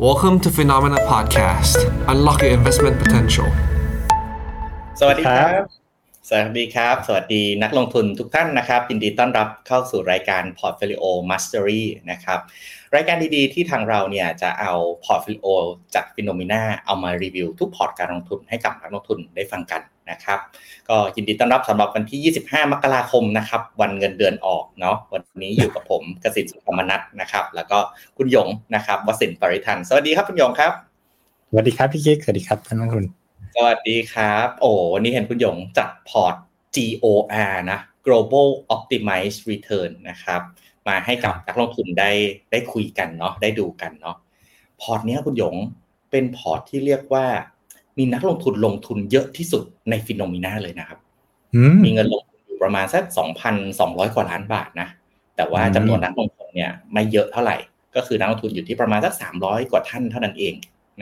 Welcome to FINNOMENA Podcast. Unlock your investment potential. สวัสดีครับ สวัสดีครับ สวัสดีนักลงทุนทุกท่านนะครับ ยินดีต้อนรับเข้าสู่รายการ Portfolio Mastery นะครับ รายการดีๆ ที่ทางเราเนี่ยจะเอา Portfolio จาก FINNOMENA เอามารีวิวทุกพอร์ตการลงทุนให้กับนักลงทุนได้ฟังกัน นะครับ ก็ยินดีต้อนรับสำหรับวันที่ 25 มกราคมนะครับ วันเงินเดือนออกเนาะวันนี้อยู่กับผมกสิทธิ์สุขมนัทนะครับ แล้วก็คุณหยงนะครับวสินทร์ปริทันสวัสดีครับคุณหยงครับสวัสดีครับพี่กิ๊กสวัสดีครับท่านนักลงทุนสวัสดีครับ โอ้วันนี้เห็นคุณหยงจัดพอร์ต GOR นะ Global Optimized Return นะครับ มาให้กับนักลงทุนได้ได้คุยกันเนาะได้ดูกันเนาะพอร์ตเนี้ยคุณหยงเป็นพอร์ตที่เรียกว่า มีนักลงทุนลงทุนเยอะที่สุดใน FINNOMENA เลยนะครับอืมมีเงินลงทุนอยู่ประมาณสัก2,200 กว่าล้านบาทนะ แต่ว่าอืมจำนวนนักลงทุนเนี่ยไม่เยอะเท่าไหร่ ก็คือนักลงทุนอยู่ที่ประมาณสัก 300 กว่าท่านเท่านั้นเอง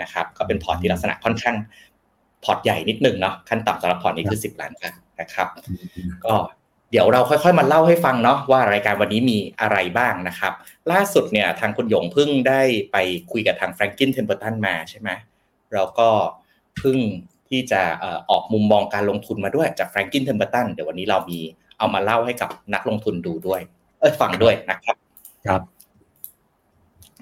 นะครับ ก็เป็นพอร์ตที่ลักษณะค่อนข้างพอร์ตใหญ่นิดนึงเนาะ ขั้นต่ำสำหรับพอร์ตนี้คือ 10 ล้านบาทนะครับ ก็เดี๋ยวเราค่อยๆมาเล่าให้ฟังเนาะว่ารายการวันนี้มีอะไรบ้างนะครับ ล่าสุดเนี่ยทางคุณหยงเพิ่งได้ไปคุยกับทางแฟรงกินเทมเ e อร์ตันมาใช่ไหมเราก็เพิ่งที่จะเอ่อออกมุมมองการลงทุนมาด้วยจากแฟรงกินเทมเ e อร์ตันเดี๋ยววันนี้เรามีเอามาเล่าให้กับนักลงทุนดูด้วย เอ้ยฟังด้วยนะครับ ครับ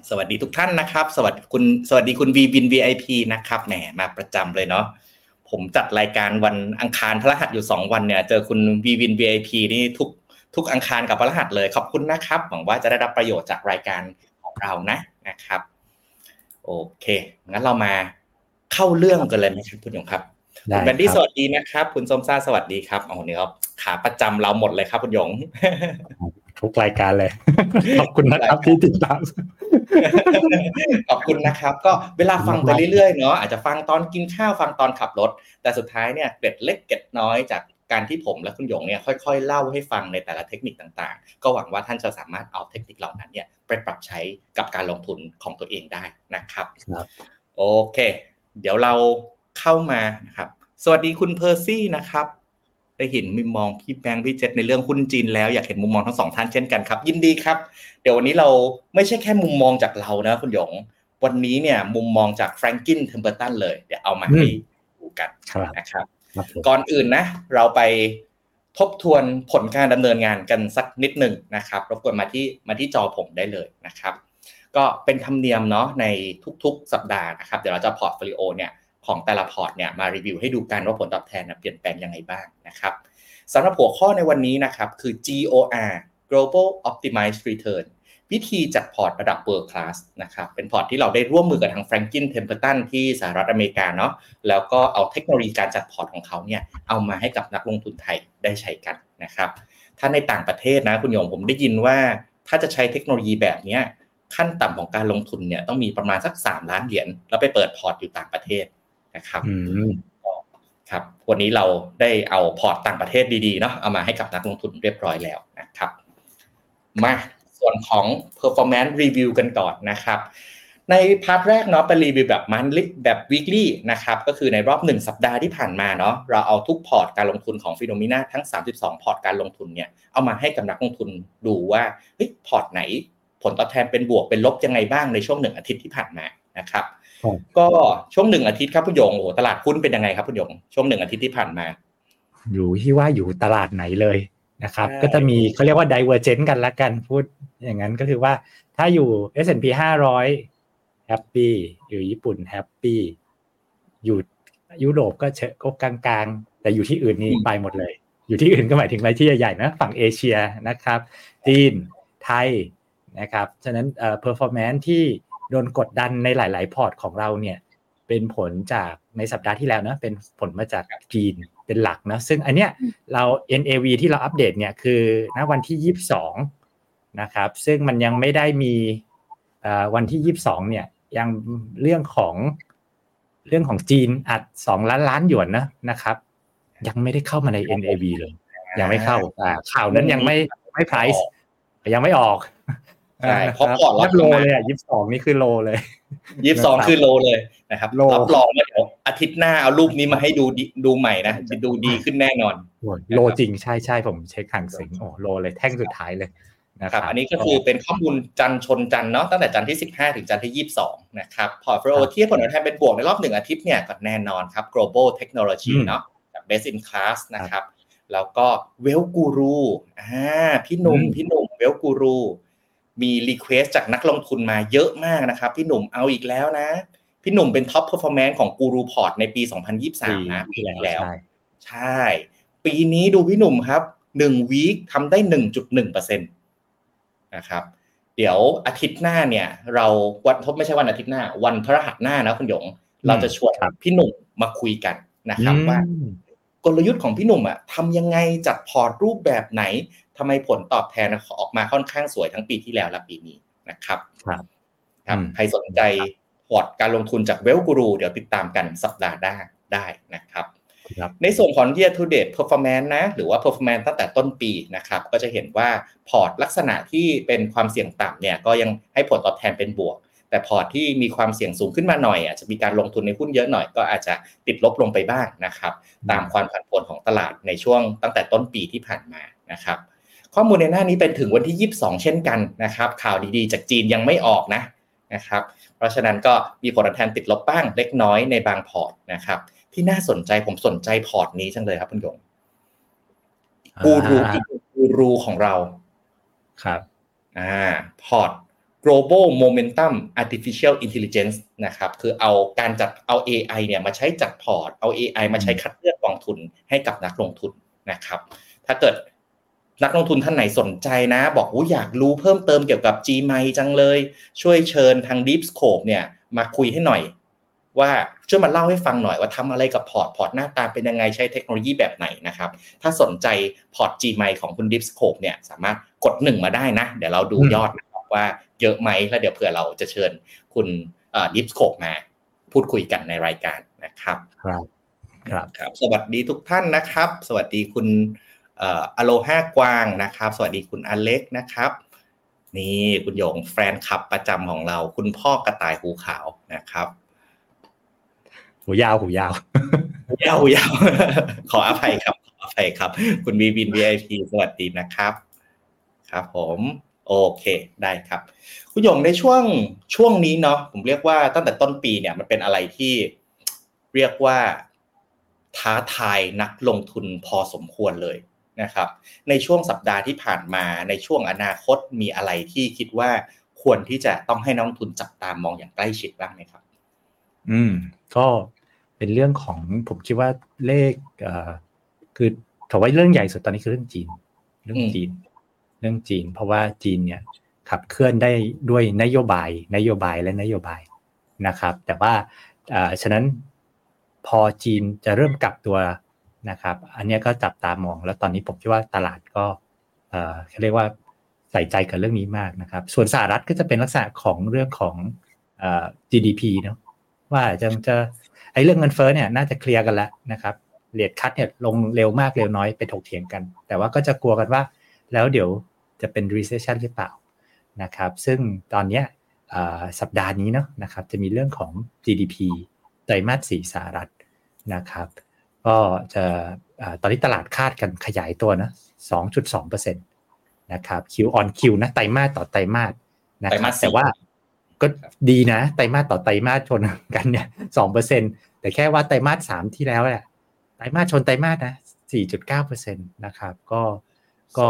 สวัสดีทุกท่านนะครับ สวัสดีคุณสวัสดีคุณวีบิน VIP นะครับแหมมาประจำเลยเนาะผมจัดรายการวันอังคารพฤหัสอยู่สองวันเนี่ย เจอคุณวีบิน VIP นี่ทุกทุกอังคารกับพฤหัสเลย ขอบคุณนะครับ หวังว่าจะได้รับประโยชน์จากรายการของเรานะนะครับ โอเค งั้นเรามา เข้าเรื่องกันเลยนะครับคุณหยงครับได้คุณแบนดี้คสรับวัสดีนะครับ คุณส้มซ่าสวัสดีครับโอ้โหนี่ครับขาประจำเราหมดเลยครับคุณหยง ทุกรายการเลย ขอบคุณนะครับที่ติดตามขอบคุณนะครับ ก็เวลาฟังไปเรื่อยๆเนาะอาจจะฟังตอนกินข้าวฟังตอนขับรถ แต่สุดท้ายเนี่ยเกร็ดเล็กเกร็ดน้อยจากการที่ผมและคุณหยงเนี่ยค่อยๆ เล่าให้ฟังในแต่ละเทคนิคต่างๆ ก็หวังว่าท่านจะสามารถเอาเทคนิคเหล่านั้นเนี่ยไปปรับใช้กับการลงทุนของตัวเองได้นะครับครับโอเค เดี๋ยวเราเข้ามานะครับ สวัสดีคุณเพอร์ซี่นะครับ ได้เห็นมุมมองพี่แบงค์พี่เจษในเรื่องหุ้นจีนแล้วอยากเห็นมุมมองทั้งสองท่านเช่นกันครับ ยินดีครับ เดี๋ยววันนี้เราไม่ใช่แค่มุมมองจากเรานะคุณหยง วันนี้เนี่ยมุมมองจากแฟรงกินเทมเ e อร์ตันเลย เดี๋ยวเอามาให้ดูกันครับนะครับครับผมก่อนอื่นนะ เราไปทบทวนผลการดำเนินงานกันสักนิดหนึ่งนะครับรบกวนมาที่มาที่จอผมได้เลยนะครับ ก็เป็นธรรมเนียมเนาะในทุกๆ สัปดาห์นะครับ เดี๋ยวเราจะ portfolio เนี่ยของแต่ละพอร์ตเนี่ยมารีวิวให้ดูกันว่าผลตอบแทนเปลี่ยนแปลงยังไงบ้างนะครับสำหรับหัวข้อในวันนี้นะครับคือ GOR Global Optimized Return วิธีจัดพอร์ตระดับ World Class นะครับ เป็นพอร์ตที่เราได้ร่วมมือกับทาง Franklin Templeton ที่สหรัฐอเมริกาเนาะ แล้วก็เอาเทคโนโลยีการจัดพอร์ตของเขาเนี่ย เอามาให้กับนักลงทุนไทยได้ใช้กันนะครับ ถ้าในต่างประเทศนะคุณหยงผมได้ยินว่า ถ้าจะใช้เทคโนโลยีแบบเนี้ย ขั้นต่ำของการลงทุนเนี่ยต้องมีประมาณสัก3ล้านเหรียญแล้วไปเปิดพอร์ตอยู่ต่างประเทศนะครับอืมครับวันนี้เราได้เอาพอร์ตต่างประเทศดีๆเนาะเอามาให้กับนักลงทุนเรียบร้อยแล้วนะครับมาส่วนของ performance review กันก่อนนะครับ ใน part แรกเนาะเป็นรีวิวแบบ monthly แบบ weekly นะครับก็คือในรอบ 1 สัปดาห์ที่ผ่านมาเนาะเราเอาทุกพอร์ตการลงทุนของ FINNOMENA ทั้ง 32 พอร์ตการลงทุนเนี่ยเอามาให้กับนักลงทุนดูว่าเฮ้ยพอร์ตไหน ผลตอบแทนเป็นบวกเป็นลบยังไงบ้างในช่วงหนึ่งอาทิตย์ที่ผ่านมานะครับครับก็ช่วงหนึ่งอาทิตย์ครับคุณหยงโอ้โหตลาดหุ้นเป็นยังไงครับคุณหยงช่วงหนึ่งอาทิตย์ที่ผ่านมา อยู่ที่ว่าอยู่ตลาดไหนเลยนะครับใช่ก็จะมีเขาเรียกว่า divergent กันละกันพูดอย่างนั้นก็คือว่าถ้าอยู่ S&P 500แฮปปี้อยู่ญี่ปุ่นแฮปปี้อยู่ยุโรปก็เชก็กลางๆ แต่อยู่ที่อื่นนี่ไปหมดเลย อยู่ที่อื่นก็หมายถึงอะไรที่ใหญ่ๆนะฝั่งเอเชียนะครับจีนไทย นะครับ ฉะนั้นเอ่อ performance ที่โดนกดดันในหลาย ๆ พอร์ตของเราเนี่ยเป็นผลจากในสัปดาห์ที่แล้วนะเป็นผลมาจากจีนเป็นหลักนะซึ่งอันเนี้ยเรา NAV ที่เราอัปเดตเนี่ยคือณวันที่ 22 นะครับ ซึ่งมันยังไม่ได้มีเอ่อวันที่ 22 เนี่ยยังเรื่องของเรื่องของจีนอัด 2 ล้านล้านหยวนนะนะครับ ยังไม่ได้เข้ามาใน NAV เลย ยังไม่เข้าอ่าข่าวนั้นยังไม่ไม่ price ยังไม่ออก ใช่เพราะพอร์ตเรารับโลเลยอะยี่สิบสองนี่คือโลเลยยี่สิบสองคือโลเลยนะครับโลรับรองว่าเดี๋ยวอาทิตย์หน้าเอารูปนี้มาให้ดูดิดูใหม่นะจะดูดีขึ้นแน่นอนโอ้ยโลจริงใช่ใช่ผมเช็คห่างเสียงโอ้โลเลยแท่งสุดท้ายเลยนะครับอันนี้ก็คือเป็นข้อมูลจันทร์ชนจันทร์เนาะตั้งแต่จันทร์ที่ 15 ถึงจันทร์ที่ 22 นะครับ portfolio ที่ผลตอบแทนเป็นบวกในรอบหนึ่งอาทิตย์เนี่ยก็แน่นอนครับ global technology เนาะแบบ best in class นะครับแล้วก็ Wealth Guru อ่าพี่หนุ่มพี่หนุ่ม Wealth Guru มี request จากนักลงทุนมาเยอะมากนะครับ พี่หนุ่มเอาอีกแล้วนะ พี่หนุ่มเป็น top performance ของกูรูพอร์ตในปี 2023 นะปีที่แล้วใช่ใช่ ปีนี้ดูพี่หนุ่มครับหนึ่ง week ทำได้หนึ่งจุดหนึ่งเปอร์เซ็นตนะครับเดี๋ยวอาทิตย์หน้าเนี่ย เราวันทบไม่ใช่วันอาทิตย์หน้า วันพฤหัสหน้านะคุณหยง เราจะชวนครับพี่หนุ่มมาคุยกันนะครับว่าอืม กลยุทธ์ของพี่หนุ่มอะทำยังไงจัดพอร์ตรูปแบบไหนทำไมผลตอบแทนออกมาค่อนข้างสวยทั้งปีที่แล้วและปีนี้นะครับครับครับอืมใครสนใจพอร์ตการลงทุนจาก Wealth Guru เดี๋ยวติดตามกันสัปดาห์หน้าได้นะครับครับ ในส่วนของ year to date performance นะ หรือว่า performance ตั้งแต่ต้นปีนะครับ ก็จะเห็นว่าพอร์ตลักษณะที่เป็นความเสี่ยงต่ำเนี่ยก็ยังให้ผลตอบแทนเป็นบวก แต่พอร์ตที่มีความเสี่ยงสูงขึ้นมาหน่อย อาจจะมีการลงทุนในหุ้นเยอะหน่อยก็อาจจะติดลบลงไปบ้างนะครับ ตามความผันผวนของตลาดในช่วงตั้งแต่ต้นปีที่ผ่านมานะครับ ข้อมูลในหน้านี้เป็นถึงวันที่ 22 เช่นกันนะครับ ข่าวดีๆ จากจีนยังไม่ออกนะนะครับ เพราะฉะนั้นก็มีผลตอบแทนติดลบบ้างเล็กน้อยในบางพอร์ตนะครับ ที่น่าสนใจผมสนใจพอร์ตนี้จังเลยครับคุณหยงกูรูอ่าอีกกูรูของเราครับ อ่า พอร์ต global momentum artificial intelligence นะครับ คือเอาการจัดเอา AI เนี่ยมาใช้จัดพอร์ต เอา AI มาใช้คัดเลือกกองทุนให้กับนักลงทุนนะครับ ถ้าเกิดนักลงทุนท่านไหนสนใจนะ บอกว่าอยากรู้เพิ่มเติมเกี่ยวกับ GMAI จังเลย ช่วยเชิญทาง Deep Scope เนี่ยมาคุยให้หน่อย ว่าช่วยมาเล่าให้ฟังหน่อยว่าทำอะไรกับพอร์ต พอร์ตหน้าตาเป็นยังไงใช้เทคโนโลยีแบบไหนนะครับ ถ้าสนใจพอร์ต GMAI ของคุณ Deep Scope เนี่ยสามารถกดหนึ่งมาได้นะ เดี๋ยวเราดูอืมยอดนะครับว่า เยอะไหมแล้วเดี๋ยวเผื่อเราจะเชิญคุณเอ่อ Deep Scope มาพูดคุยกันในรายการนะครับ ครับครับครับสวัสดีทุกท่านนะครับ สวัสดีคุณเอ่ออโลห้ากวางนะครับ สวัสดีคุณอเล็กนะครับ นี่คุณหยงแฟนคลับประจำของเรา คุณพ่อกระต่ายหูขาวนะครับหูยาวหูยาวยาวยาว ขออภัยครับ ขออภัยครับ คุณวีบิน VIP สวัสดีนะครับ ครับผม โอเคได้ครับ คุณหยงในช่วงช่วงนี้เนาะผมเรียกว่าตั้งแต่ต้นปีเนี่ยมันเป็นอะไรที่เรียกว่าท้าทายนักลงทุนพอสมควรเลยนะครับ ในช่วงสัปดาห์ที่ผ่านมาในช่วงอนาคตมีอะไรที่คิดว่าควรที่จะต้องให้นักลงทุนจับตามองอย่างใกล้ชิดบ้างไหมครับ อืม ก็เป็นเรื่องของผมคิดว่าเลขเอ่อคือถือว่าเรื่องใหญ่สุดตอนนี้คือเรื่องจีน เรื่องจีน เรื่องจีน เพราะว่าจีนเนี่ยขับเคลื่อนได้ด้วยนโยบาย นโยบายและนโยบายนะครับ แต่ว่าฉะนั้นพอจีนจะเริ่มกลับตัวนะครับ อันนี้ก็จับตามอง แล้วตอนนี้ผมคิดว่าตลาดก็เขาเรียกว่าใส่ใจกับเรื่องนี้มากนะครับ ส่วนสหรัฐก็จะเป็นลักษณะของเรื่องของอ GDP เนาะว่าจะจะไอ้เรื่องเงินเฟ้อเนี่ยน่าจะเคลียร์กันแล้วนะครับเรียดคัดเนี่ยลงเร็วมากเร็วน้อยไปถกเถียงกัน แต่ว่าก็จะกลัวกันว่า แล้วเดี๋ยว จะเป็น recession หรือเปล่านะครับซึ่งตอนเนี้ยเอ่อสัปดาห์นี้เนาะนะครับจะมีเรื่องของ GDP ไตรมาสสี่สหรัฐนะครับก็จะเอ่อตอนนี้ตลาดคาดกันขยายตัวนะ2.2%นะครับ Q on Q นะไตรมาสต่อไตรมาสนะไตรครัมาบสสี่แต่ว่าก็ดีนะไตรมาสต่อไตรมาสชนกันเนี่ยสองเปอร์เซ็นแต่แค่ว่าไตรมาสสามที่แล้วแหละไตรมาสชนไตรมาสนะสี่จุดเก้าเปอร์เซ็นตนะครับ ก็ก็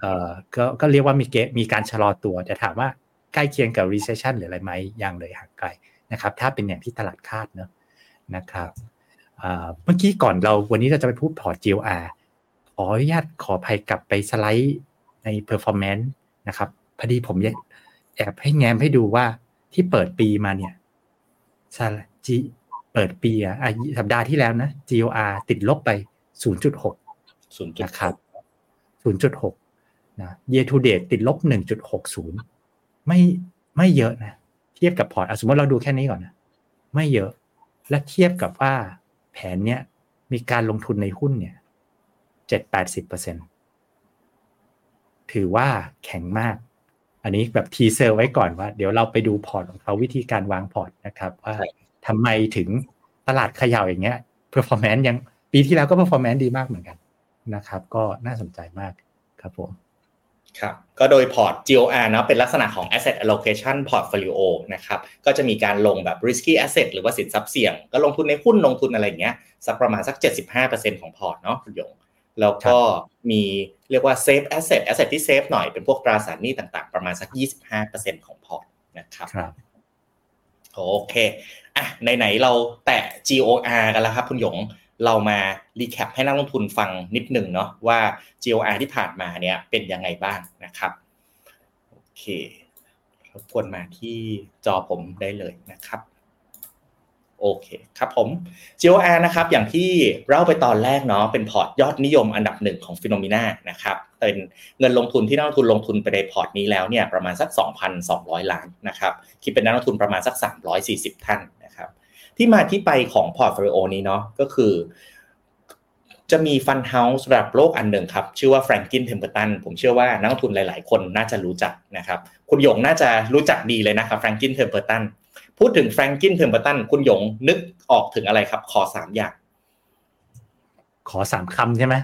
เอ่อก็ก็เรียกว่ามีเกมีการชะลอตัว แต่ถามว่าใกล้เคียงกับ recession หรืออะไรไหมยังเลยห่างไกลนะครับ ถ้าเป็นอย่างที่ตลาดคาดเนอะนะครับเมื่อกี้ก่อนเราวันนี้เราจะไปพูดพอร์ต GLR ขออนุญาตขอภัยกลับไปสไลด์ใน performance นะครับพอดีผมแอบให้แง้มให้ดูว่าที่เปิดปีมาเนี่ยจีเปิดปีอะอะสัปดาห์ที่แล้วนะ GOR ติดลบไป 0.6ศูนย์จุดนะครับ0.6 นะ year to date ติดลบ 1.60 ไม่ไม่เยอะนะ เทียบกับพอร์ตอะสมมติเราดูแค่นี้ก่อนนะ ไม่เยอะ และเทียบกับว่าแผนเนี้ยมีการลงทุนในหุ้นเนี่ย7-80%ถือว่าแข็งมาก อันนี้แบบ teaser ไว้ก่อนว่า เดี๋ยวเราไปดูพอร์ตของเขาวิธีการวางพอร์ตนะครับ ว่าทำไมถึงตลาดเขย่าอย่างเงี้ย performance ยังปีที่แล้วก็ performance ดีมากเหมือนกันนะครับ ก็น่าสนใจมากครับผม ครับก็โดยพอร์ต GOR เนาะเป็นลักษณะของ asset allocation portfolio นะครับก็จะมีการลงแบบ risky asset หรือว่าสินทรัพย์เสี่ยง ก็ลงทุนในหุ้นลงทุนอะไรอย่างเงี้ยสักประมาณสัก 75%ของพอร์ตเนาะคุณยงแล้วก็มีเรียกว่า safe asset asset ที่ safe หน่อยเป็นพวกตราสารหนี้ต่างๆ ประมาณสัก 25%ของพอร์ตนะครับครับโอเคอะไหนๆเราแตะ GOR กันแล้วครับคุณหยง เรามา recap ให้นักลงทุนฟังนิดหนึ่งเนาะว่า GOR ที่ผ่านมาเนี่ยเป็นยังไงบ้างนะครับโอเครบกวนมาที่จอผมได้เลยนะครับโอเคครับผม GOR นะครับอย่างที่เล่าไปตอนแรกเนาะเป็นพอร์ตยอดนิยมอันดับหนึ่งของ Finnomenaนะครับเป็นเงินลงทุนที่นักลงทุนลงทุนไปในพอร์ตนี้แล้วเนี่ยประมาณสัก 2,200 ล้านนะครับคิดเป็นนักลงทุนประมาณสัก 340 ท่านนะครับ ที่มาที่ไปของพอร์ตโฟลิโอนี้เนาะก็คือ จะมี fund house ระดับโลกอันหนึ่งครับ ชื่อว่าแฟรงกินเทมเ e อร์ตันผมเชื่อว่านักลงทุนหลาย ๆ คนน่าจะรู้จักนะครับ คุณหยงน่าจะรู้จักดีเลยนะครับแฟรงกินเทมเ e อร์ตันพูดถึงแฟรงกินเทมเ e อร์ตันคุณหยงนึกออกถึงอะไรครับ ขอสามอย่าง ขอสามคำใช่ไหม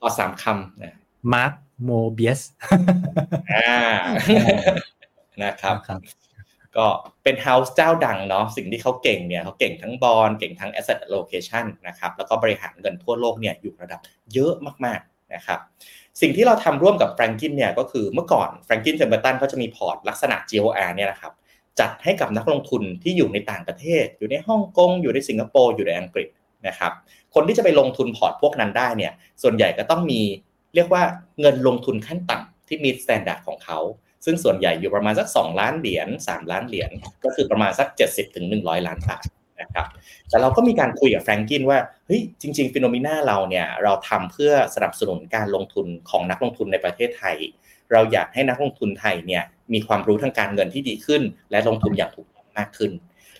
ขอสามคำนะ Mark Mobiusอ่านะครับครับ ก็เป็น house เจ้าดังเนาะสิ่งที่เขาเก่งเนี่ยเขาเก่งทั้งบอลเก่งทั้ง asset allocation นะครับแล้วก็บริหารเงินทั่วโลกเนี่ยอยู่ระดับเยอะมากๆนะครับสิ่งที่เราทำร่วมกับแฟรงกินเนี่ยก็คือเมื่อก่อนแฟรงกินเทมเ e อร์ตันเขาจะมีพอร์ตลักษณะ GOR เนี่ยนะครับจัดให้กับนักลงทุนที่อยู่ในต่างประเทศ อยู่ในฮ่องกงอยู่ในสิงคโปร์อยู่ในอังกฤษนะครับคนที่จะไปลงทุนพอร์ตพวกนั้นได้เนี่ยส่วนใหญ่ก็ต้องมีเรียกว่าเงินลงทุนขั้นต่ำที่มี standard ของเขา ซึ่งส่วนใหญ่อยู่ประมาณสัก 2 ล้านเหรียญ3ล้านเหรียญก็คือประมาณสัก 70ถึง100ล้านบาทนะครับแต่เราก็มีการคุยกับแฟรงกินว่าเฮ้ยจริงๆ Finnomena เราเนี่ยเราทำเพื่อสนับสนุนการลงทุนของนักลงทุนในประเทศไทย เราอยากให้นักลงทุนไทยเนี่ยมีความรู้ทางการเงินที่ดีขึ้น และลงทุนอย่างถูกต้องมากขึ้น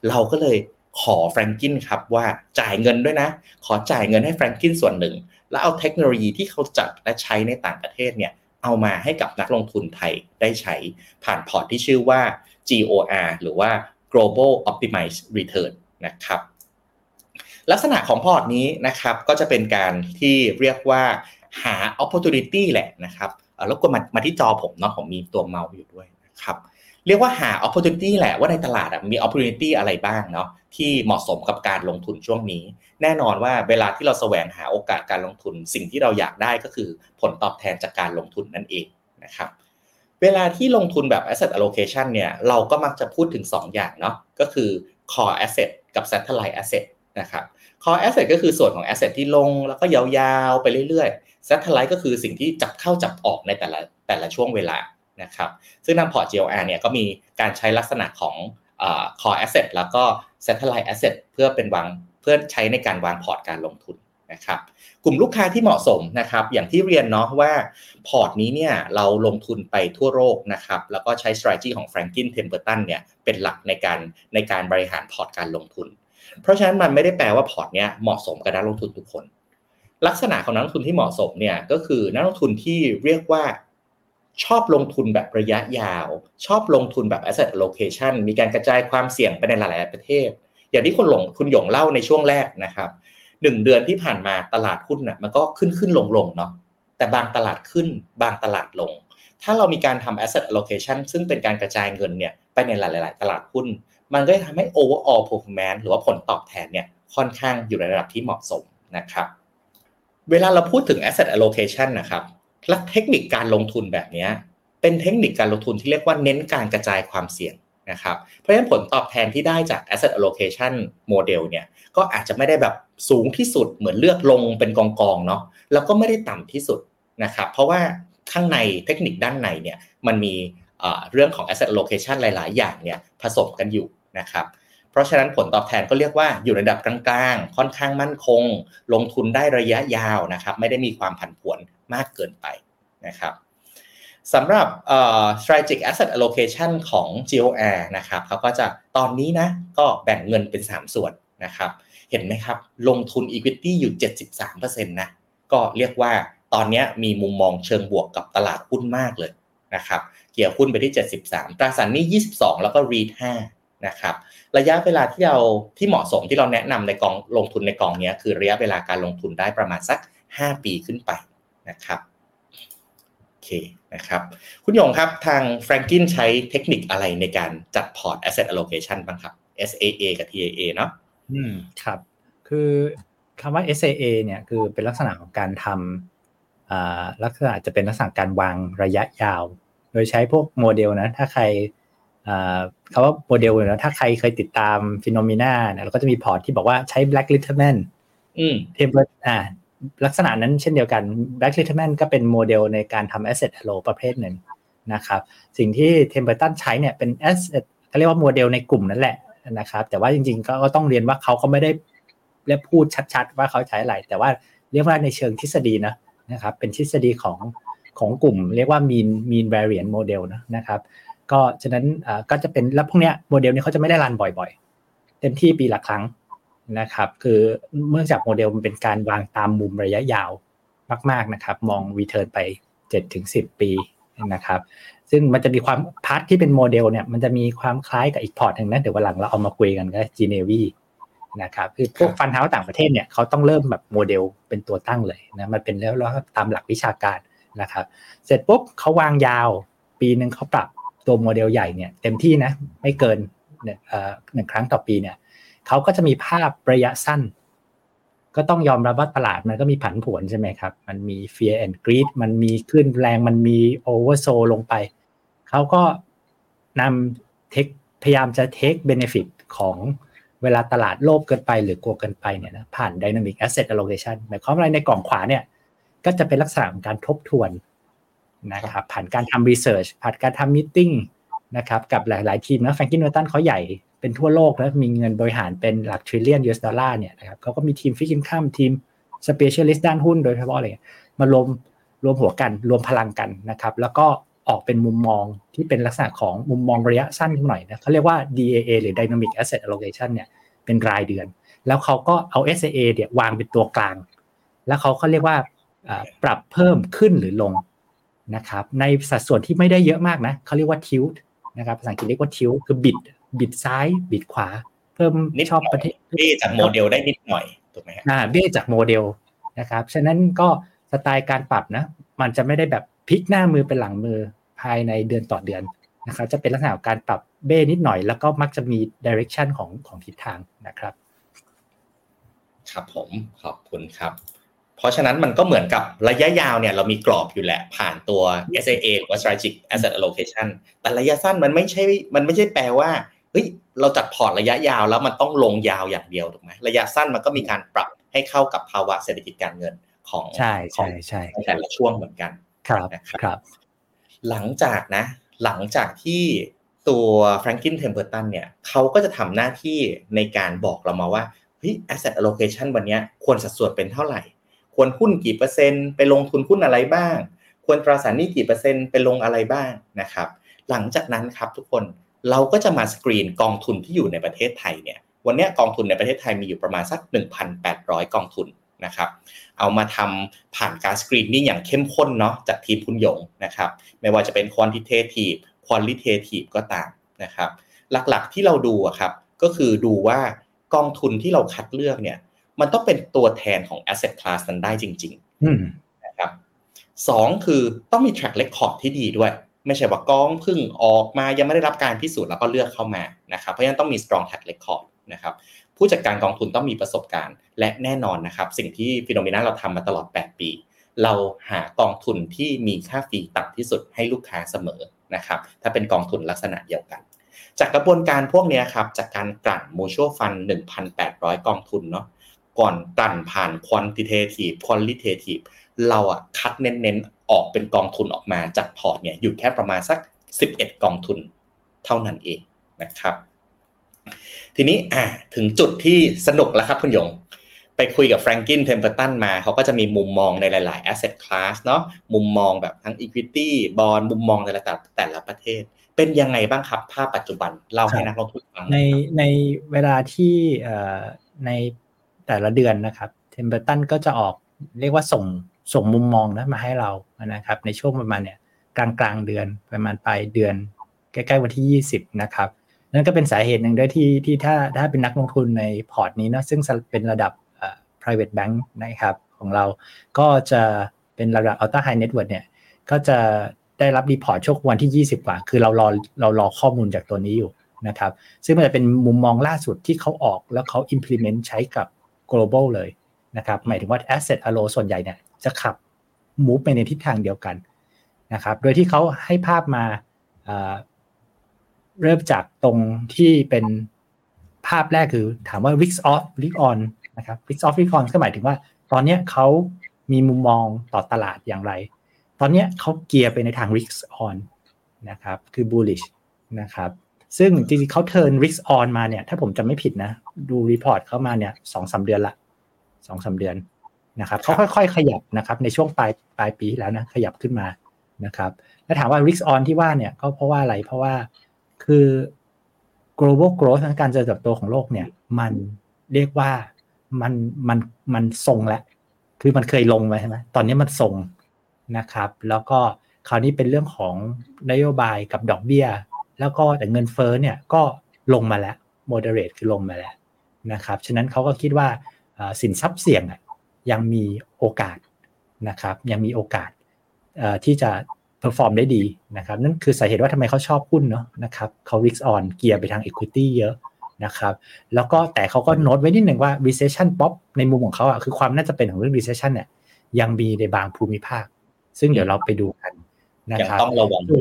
เราก็เลยขอแฟรงกินครับว่าจ่ายเงินด้วยนะ ขอจ่ายเงินให้แฟรงกินส่วนหนึ่ง แล้วเอาเทคโนโลยีที่เขาจัดและใช้ในต่างประเทศเนี่ย เอามาให้กับนักลงทุนไทยได้ใช้ ผ่านพอร์ตที่ชื่อว่า GOR หรือว่า Global Optimized Return นะครับลักษณะของพอร์ตนี้นะครับก็จะเป็นการที่เรียกว่าหา opportunity แหละนะครับแล้วก็มามาที่จอผมเนาะผมมีตัวเมาส์อยู่ด้วยนะครับ เรียกว่าหา opportunity แหละว่าในตลาดมี opportunity อะไรบ้างเนาะที่เหมาะสมกับการลงทุนช่วงนี้ แน่นอนว่าเวลาที่เราแสวงหาโอกาสการลงทุน สิ่งที่เราอยากได้ก็คือผลตอบแทนจากการลงทุนนั่นเองนะครับเวลาที่ลงทุนแบบ asset allocation เนี่ยเราก็มักจะพูดถึง 2 อย่างเนาะก็คือ core asset กับ satellite asset นะครับ core asset ก็คือส่วนของ asset ที่ลงแล้วก็ยาวๆ ไปเรื่อยๆ satellite ก็คือสิ่งที่จับเข้าจับออกในแต่ละแต่ละช่วงเวลา นะครับซึ่งทางพอร์ต GOR เนี่ยก็มีการใช้ลักษณะของ core asset แล้วก็ satellite asset เพื่อเป็นวางเพื่อใช้ในการวางพอร์ตการลงทุนนะครับกลุ่มลูกค้าที่เหมาะสมนะครับอย่างที่เรียนเนาะว่าพอร์ตนี้เนี่ยเราลงทุนไปทั่วโลกนะครับแล้วก็ใช้ strategy ของ Franklin Templeton เนี่ยเป็นหลักในการในการบริหารพอร์ตการลงทุน เพราะฉะนั้นมันไม่ได้แปลว่าพอร์ตเนี้ยเหมาะสมกับนักลงทุนทุกคน ลักษณะของนักลงทุนที่เหมาะสมเนี่ยก็คือนักลงทุนที่เรียกว่า ชอบลงทุนแบบระยะยาว ชอบลงทุนแบบ asset allocation มีการกระจายความเสี่ยงไปในหลาย ๆ ประเทศ อย่างที่คุณหลงคุณหยงเล่าในช่วงแรกนะครับหนึ่งเดือนที่ผ่านมาตลาดหุ้นน่ะมันก็ขึ้นขึ้นลงลงเนาะแต่บางตลาดขึ้นบางตลาดลง ถ้าเรามีการทำ asset allocation ซึ่งเป็นการกระจายเงินเนี่ยไปในหลาย ๆ ตลาดหุ้น มันก็จะทำให้ overall performance หรือว่าผลตอบแทนเนี่ยค่อนข้างอยู่ในระดับที่เหมาะสมนะครับ เวลาเราพูดถึง asset allocation นะครับ และเทคนิคการลงทุนแบบนี้เป็นเทคนิคการลงทุนที่เรียกว่าเน้นการกระจายความเสี่ยงนะครับเพราะฉะนั้นผลตอบแทนที่ได้จาก asset allocation model เนี่ยก็อาจจะไม่ได้แบบสูงที่สุดเหมือนเลือกลงเป็นกองกองเนาะแล้วก็ไม่ได้ต่ำที่สุดนะครับเพราะว่าข้างในเทคนิคด้านในเนี่ยมันมีเรื่องของ asset allocation หลาย ๆ อย่างเนี่ยผสมกันอยู่นะครับเพราะฉะนั้นผลตอบแทนก็เรียกว่าอยู่ในระดับกลาง ๆ ค่อนข้างมั่นคง ลงทุนได้ระยะยาวนะครับไม่ได้มีความผันผวน มากเกินไปนะครับสำหรับ strategic asset allocation ของ GOR นะครับเขาก็จะตอนนี้นะก็แบ่งเงินเป็น 3 ส่วนนะครับ เห็นไหมครับลงทุน equity อยู่ 73%นะก็เรียกว่าตอนนี้มีมุมมองเชิงบวกกับตลาดหุ้นมากเลยนะครับ เกี่ยวหุ้นไปที่ 73 ตราสารหนี้ 22 แล้วก็ REIT 5นะครับ ระยะเวลาที่เราที่เหมาะสมที่เราแนะนำในกองลงทุนในกองนี้คือระยะเวลาการลงทุนได้ประมาณสัก 5 ปีขึ้นไป นะครับโอเคเคนะครับ คุณหยงครับทางแฟรงกินใช้เทคนิคอะไรในการจัดพอร์ต asset allocation บ้างครับ SAA กับ TAA เนาะอืมครับ คือคำว่า SAA เนี่ยคือเป็นลักษณะของการทอ่าลักษณะจะเป็นลักษณะการวางระยะยาว โดยใช้พวกโมเดลนะ ถ้าใครอ่าคำว่าโมเดลนะถ้าใครเคยติดตาม Finnomena เนี่ยเราก็จะมีพอร์ตที่บอกว่าใช้ Black Litterman อืม template อ่า ลักษณะนั้นเช่นเดียวกัน Black l i t t m a n ก็เป็นโมเดลในการทำ asset allo ประเภทหนึ่งนะครับ สิ่งที่ Templeton ใช้เนี่ยเป็น asset เขาเรียกว่าโมเดลในกลุ่มนั่นแหละนะครับ แต่ว่าจริงๆ ก็ต้องเรียนว่าเขาก็ไม่ได้เรียกพูดชัดๆ ว่าเขาใช้อะไร แต่ว่าเรียกว่าในเชิงทฤษฎีนะนะครับ เป็นทฤษฎีของของกลุ่ม เรียกว่า mean mean variance model นะนะครับ ก็ฉะนั้นอ่าก็จะเป็นแล้วพวกเนี้ยโมเดลนี้เขาจะไม่ได้รันบ่อยๆ เต็มที่ปีละครั้ง นะครับ คือเนื่องจากโมเดลมันเป็นการวางตามมุมระยะยาวมาก ๆนะครับ มอง return ไป7ถึง10 ปีนะครับ ซึ่งมันจะมีความ part ที่เป็นโมเดลเนี่ยมันจะมีความคล้ายกับอีกพอร์ตหนึ่งนะเดี๋ยววันหลังเราเอามาคุยกันก็ g n e v นะครับคือพวกฟันเท้าต่างประเทศเนี่ยเขาต้องเริ่มแบบโมเดลเป็นตัวตั้งเลยนะมันเป็นแล้วแล้วตามหลักวิชาการนะครับ เสร็จปุ๊บเขาวางยาว ปีหนึ่งเขาปรับตัวโมเดลใหญ่เนี่ยเต็มที่นะไม่เกินเนี่ยเอ่อหนึ่งครั้งต่อปีเนี่ย เขาก็จะมีภาพระยะสั้น ก็ต้องยอมรับว่าตลาดมันก็มีผันผวนใช่ไหมครับ มันมี fear and greed มันมีขึ้นแรงมันมี oversold ลงไป เขาก็นำเทคพยายามจะ take benefit ของเวลาตลาดโลภเกินไปหรือกลัวเกินไปเนี่ยนะผ่าน dynamic asset allocation หมายความว่าอะไรในกล่องขวาเนี่ยก็จะเป็นลักษณะของการทบทวนนะครับผ่านการทำ research ผ่านการทำ meeting นะครับกับหลาย ๆ ทีมนะแฟรงกินน e ตันเขาใหญ่ เป็นทั่วโลกแล้วมีเงินบริหารเป็นหลัก trillion US ดอลลาร์เนี่ยนะครับเขาก็มีทีมฟิก i ิ c ข้ามทีม specialist ด้านหุ้นโดยเฉพาะอะไรมารวมรวมหัวกันรวมพลังกันนะครับ แล้วก็ออกเป็นมุมมองที่เป็นลักษณะของมุมมองระยะสั้นหน่อยนะเขาเรียกว่า DAA หรือ Dynamic Asset Allocation เนี่ยเป็นรายเดือน แล้วเขาก็เอา SAA เนี่ยวางเป็นตัวกลาง แล้วเขาก็เรียกว่าปรับเพิ่มขึ้นหรือลงนะครับในสัดส่วนที่ไม่ได้เยอะมากนะเขาเรียกว่า tilt นะครับภาษาอังกฤษเรียกว่า tilt คือบิด บิดซ้าย บิดขวา เพิ่มนิดชอบประเทศเบี้จากโมเดลได้นิดหน่อยถูกไหมฮะอ่าเบี้ยจากโมเดลนะครับฉะนั้นก็สไตล์การปรับนะ มันจะไม่ได้แบบพลิกหน้ามือเป็นหลังมือภายในเดือนต่อเดือนนะครับจะเป็นลักษณะของการปรับเบ้นิดหน่อย แล้วก็มักจะมีดิเรกชันของของทิศทางนะครับ ครับผมขอบคุณครับ เพราะฉะนั้นมันก็เหมือนกับระยะยาวเนี่ยเรามีกรอบอยู่แหละ ผ่านตัว SAA หรือว่า strategic asset allocation แต่ระยะสั้นมันไม่ใช่มันไม่ใช่แปลว่า เฮ้ยเราจัดพอร์ตระยะยาวแล้วมันต้องลงยาวอย่างเดียวถูกไหมระยะสั้นมันก็มีการปรับให้เข้ากับภาวะเศรษฐกิจการเงินของใช่ขอใช่งใช่ในแต่ละช่วงเหมือนกันครับนะครับครับหลังจากนะ หลังจากที่ตัว Franklin Templeton เนี่ยเขาก็จะทำหน้าที่ในการบอกเรามาว่าเฮ้ย asset allocation วันเนี้ยควรสัดส่วนเป็นเท่าไหร่ ควรหุ้นกี่เปอร์เซ็นต์ ไปลงทุนหุ้นอะไรบ้าง ควรตราสารหนี้กี่เปอร์เซ็นต์ ไปลงอะไรบ้างนะครับ หลังจากนั้นครับทุกคน เราก็จะมาสกรีนกองทุนที่อยู่ในประเทศไทยเนี่ยวันเนี้ยกองทุนในประเทศไทยมีอยู่ประมาณสัก 1,800 กองทุนนะครับเอามาทำผ่านการสกรีนนิ่งอย่างเข้มข้นเนาะจากทีมคุณหยงนะครับไม่ว่าจะเป็น quantitative qualitative ก็ตามนะครับหลักๆที่เราดูอะครับก็คือดูว่ากองทุนที่เราคัดเลือกเนี่ยมันต้องเป็นตัวแทนของ asset class นั้นได้จริงอืมๆนะครับสองคือต้องมี track record ที่ดีด้วย ไม่ใช่ว่ากองพึ่งออกมายังไม่ได้รับการพิสูจน์แล้วก็เลือกเข้ามานะครับเพราะฉะนั้นต้องมี strong track record นะครับผู้จัดการกองทุนต้องมีประสบการณ์ และแน่นอนนะครับ สิ่งที่ฟิโนเมนาเราทำมาตลอด 8 ปี เราหากองทุนที่มีค่าฟรีต่ำที่สุดให้ลูกค้าเสมอนะครับถ้าเป็นกองทุนลักษณะเดียวกัน จากกระบวนการพวกนี้ครับจากการกลั่น mutual fund 1,800 กองทุนเนาะก่อนกลั่นผ่าน quantitative qualitative เราอะคัดเน้นๆ ออกเป็นกองทุนออกมาจากพอร์ตเนี่ยอยู่แค่ประมาณสัก 11 กองทุนเท่านั้นเองนะครับ ทีนี้อ่าถึงจุดที่สนุกแล้วครับคุณหยง ไปคุยกับแฟรงกินเทมเ e อร์ตันมา เขาก็จะมีมุมมองในหลาย ๆ asset class เนาะมุมมองแบบทั้ง equity bond มุมมองในแต่ละแต่ละประเทศ เป็นยังไงบ้างครับ ภาพปัจจุบันเล่าให้นักลงทุนฟังในในเวลาที่ในแต่ละเดือนนะครับเทมเ e อร์ตันก็จะออกเรียกว่าส่ง ส่งมุมมองนะมาให้เรานะครับ ในช่วงประมาณเนี่ยกลางกลางเดือนประมาณปลายเดือน ใกล้ๆวันที่ 20 นะครับนั่นก็เป็นสาเหตุหนึ่งด้วยที่ที่ถ้าถ้าเป็นนักลงทุนในพอร์ตนี้เนะซึ่งเป็นระดับ private bank นะครับของเราก็จะเป็นระดับ ultra high net worth เนี่ยก็จะได้รับรีพอร์ตช่วงวันที่ 20 กว่า คือเรารอเรารอข้อมูลจากตัวนี้อยู่นะครับ ซึ่งมันจะเป็นมุมมองล่าสุดที่เขาออกแล้วเขา implement ใช้กับ global เลยนะครับ หมายถึงว่า asset allo ส่วนใหญ่เนี่ย จะขับ move ไปในทิศทางเดียวกันนะครับ โดยที่เขาให้ภาพมาเริ่มจากตรงที่เป็นภาพแรกคือถามว่า risk off risk on นะครับ risk off risk on ก็หมายถึงว่า ตอนนี้เขามีมุมมองต่อตลาดอย่างไร ตอนนี้เขาเกียร์ไปในทาง risk on นะครับคือ bullish นะครับซึ่งจริงๆเขา turn risk on มาเนี่ย ถ้าผมจำไม่ผิดนะ ดู report เข้ามาเนี่ยสองสาเดือนละสองสาเดือน นะครับเขาค่อยๆ ขยับนะครับในช่วงปลายปลายปีแล้วนะขยับขึ้นมานะครับแล้วถามว่า risk on ที่ว่าเนี่ยก็เพราะว่าอะไรเพราะว่าคือ global growth การเจริญเติบโตของโลกเนี่ยมันเรียกว่ามันมันมันทรงแล้วคือมันเคยลงมาใช่ไหมตอนนี้มันทรงนะครับ แล้วก็คราวนี้เป็นเรื่องของนโยบายกับดอกเบี้ย แล้วก็แต่เงินเฟ้อเนี่ยก็ลงมาแล้ว moderate คือลงมาแล้วนะครับ ฉะนั้นเขาก็คิดว่าสินทรัพย์เสี่ยง ยังมีโอกาสนะครับยังมีโอกาสที่จะperform ได้ดีนะครับนั่นคือสาเหตุว่าทำไมเขาชอบหุ้นเนาะนะครับเขา risk on เกียร์ไปทาง equity เยอะนะครับแล้วก็แต่เขาก็โน้ตไว้นิดหนึ่งว่า recession ป๊อปในมุมของเขาอะคือความน่าจะเป็นของเรื่อง recession เนี่ยยังมีในบางภูมิภาค ซึ่งเดี๋ยวเราไปดูกันนะครับต้องระวังดู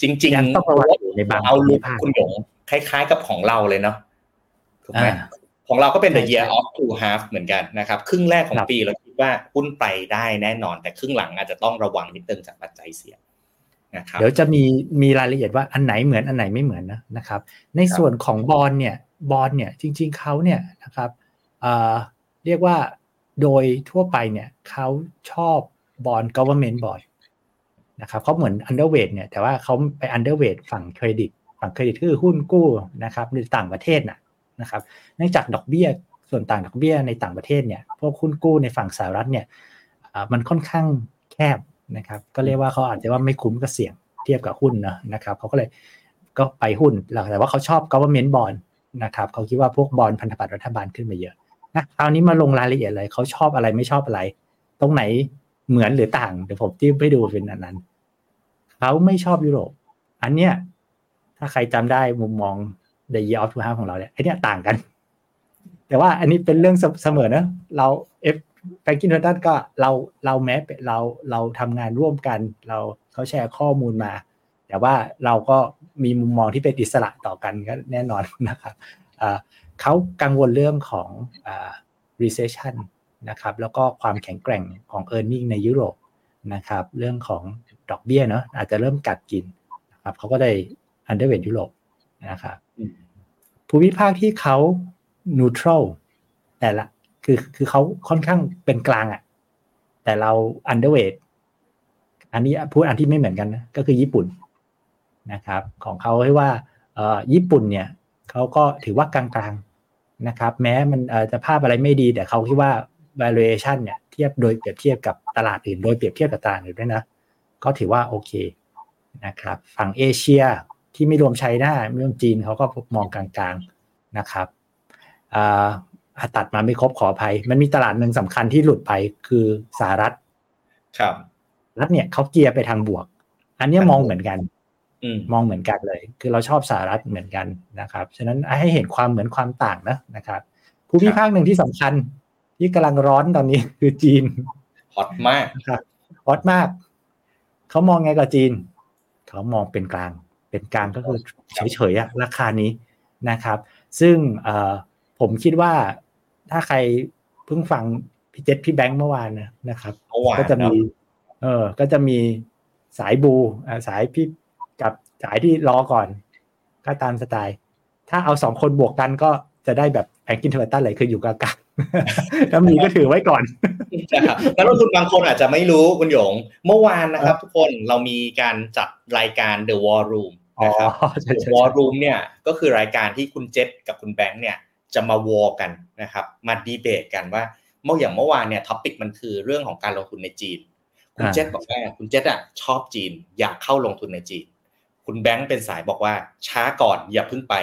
จริงๆยังต้องระวังอยู่ในบางเอาภูลุมิกภาคคุณหยงคคล้าย ๆ กับของเราเลยเนาะถูกไหม ของเราก็เป็น the year of two half เหมือนกันนะครับ ครึ่งแรกของปีเราคิดว่าหุ้นไปได้แน่นอน แต่ครึ่งหลังอาจจะต้องระวังนิดนึงจากปัจจัยเสี่ยงนะครับเดี๋ยวจะมีมีรายละเอียดว่าอันไหนเหมือนอันไหนไม่เหมือนนะนะครับ ในส่วนของบอลเนี่ยบอลเนี่ยจริง ๆเขาเนี่ยนะครับเรียกว่าโดยทั่วไปเนี่ยเขาชอบบอล government บอลนะครับเขาเหมือน underweight เนี่ยแต่ว่าเขาไป underweight ฝั่งเครดิต ฝั่งเครดิตคือหุ้นกู้นะครับในต่างประเทศน่ะ นะครับเนื่องจากดอกเบี้ยส่วนต่างดอกเบี้ยในต่างประเทศเนี่ยพวกหุ้นกู้ในฝั่งสหรัฐเนี่ยมันค่อนข้างแคบนะครับก็เรียกว่าเขาอาจจะว่าไม่คุ้มกับเสี่ยงเทียบกับหุ้นนะนะครับเขาก็เลยก็ไปหุ้นแต่ว่าเขาชอบ government bond นะครับเขาคิดว่าพวกบอลพันธบัตรรัฐบาลขึ้นมาเยอะนะคราวนี้มาลงรายละเอียดเลยเขาชอบอะไรไม่ชอบอะไร ตรงไหนเหมือนหรือต่างเดี๋ยวผมจิ้มให้ดูเป็นอันนั้นเขาไม่ชอบยุโรป อันเนี้ยถ้าใครจำได้มุมมอง The Year of Two Half ของเราเนี่ยไอเนี้ยต่างกัน แต่ว่าอันนี้เป็นเรื่องเสมอนะเราเอฟแฟงกินทันก็เราเราแม้เราเราทำงานร่วมกัน เราเขาแชร์ข้อมูลมา แต่ว่าเราก็มีมุมมองที่เป็นอิสระต่อกันก็แน่นอนนะครับเขากังวลเรื่องของ recession นะครับแล้วก็ความแข็งแกร่งของ e a r n i n g ในยุโรปนะครับเรื่องของดอกเบี้ยเนาะอาจจะเริ่มกัดกินนะครับเขาก็ได้ underweight ยุโรปนะครับ ภูมิภาคที่เขา neutral แต่ละ คือคือเขาค่อนข้างเป็นกลางอะ่ะ แต่เรา underweight อันนี้พูดอันที่ไม่เหมือนกันนะก็คือญี่ปุ่นนะครับ ของเขาให้ว่าญี่ปุ่นเนี่ยเขาก็ถือว่ากลางๆนะครับ แม้มันจะภาพอะไรไม่ดี แต่เขาคิดว่า valuation เนี่ยเทียบโดยเปรียบเทียบกับตลาดอื่น โดยเปรียบเทียบกับตลาดอื่นด้วยนะ ก็ถือว่าโอเคนะครับ ฝั่งเอเชีย ที่ไม่รวมไชน่าไม่รวมจีนเขาก็มองกลางๆนะครับตัดมาไม่ครบขออภัย มันมีตลาดหนึ่งสำคัญที่หลุดไปคือสหรัฐ ครับรัฐเนี่ยเขาเกียร์ไปทางบวก อันนี้มองเหมือนกันมมองเหมือนกันเลย คือเราชอบสหรัฐเหมือนกันนะครับ ฉะนั้นให้เห็นความเหมือนความต่างนะนะครับ ภูมิภาคหนึ่งที่สำคัญ ที่กำลังร้อนตอนนี้คือจีนฮอตมากครับฮอตมาก เขามองไงกับจีน เขามองเป็นกลาง เป็นกลางก็คือเฉยๆอะราคานี้นะครับ ซึ่งผมคิดว่าถ้าใครเพิ่งฟังพี่เจษพี่แบงค์เมื่อวานนะนะครับก็จะมีเออก็จะมีสายบูสายพี่กับสายที่รอก่อนก็ตามสไตล์ ถ้าเอาสองคนบวกกันก็จะได้แบบ Franklin Templeton เลยคืออยู่กลางๆถ้ามีก็ถือไว้ก่อนนะครับแล้วลงทุนบางคนอาจจะไม่รู้คุณหยง เมื่อวานนะครับทุกคนเรามีการจัดรายการ The War Room นะครับ The War Room เนี่ยก็คือรายการที่คุณเจษกับคุณแบงค์เนี่ยจะมาวอกันนะครับมาดีเบตกันว่าเมื่ออย่างเมื่อวานเนี่ย topic มันคือเรื่องของการลงทุนในจีน คุณเจษบอกว่าคุณเจษอะชอบจีน อยากเข้าลงทุนในจีน คุณแบงค์เป็นสายบอกว่าช้าก่อนอย่าเพิ่งไป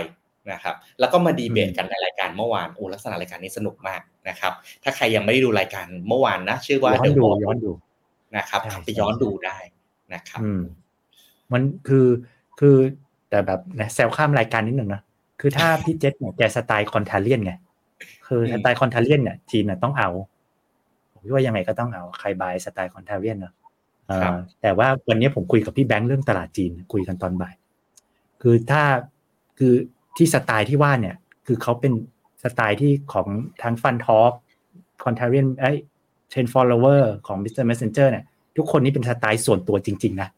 นะครับแล้วก็มาดีเบตกันในรายการเมื่อวานโอ้ลักษณะรายการนี้สนุกมากนะครับถ้าใครยังไม่ได้ดูรายการเมื่อวานนะชื่อว่าย้อนดูย้อนดูนะครับไปย้อนดูได้นะครับอืมมันคือ คือแต่แบบนะแซวข้ามรายการนิดหนึ่งนะคือถ้าพี่เจษเนี่ยแกสไตล์คอนทาเลียนไงคือสไตล์คอนทาเลียนเนี่ยจีนน่ะต้องเอาผมว่ายังไงก็ต้องเอาใครบายสไตล์ contrarian เนาะเอ่อแต่ว่าวันนี้ผมคุยกับพี่แบงค์เรื่องตลาดจีนคุยกันตอนบ่าย คือถ้าคือที่สไตล์ที่ว่าเนี่ย คือเขาเป็นสไตล์ที่ของทางฟันทอ l k คอนทาเลียนไอ้เทรนฟอลโลเวอร์ของ Mr. Messenger เนี่ย ทุกคนนี่เป็นสไตล์ส่วนตัวจริง ๆ นะ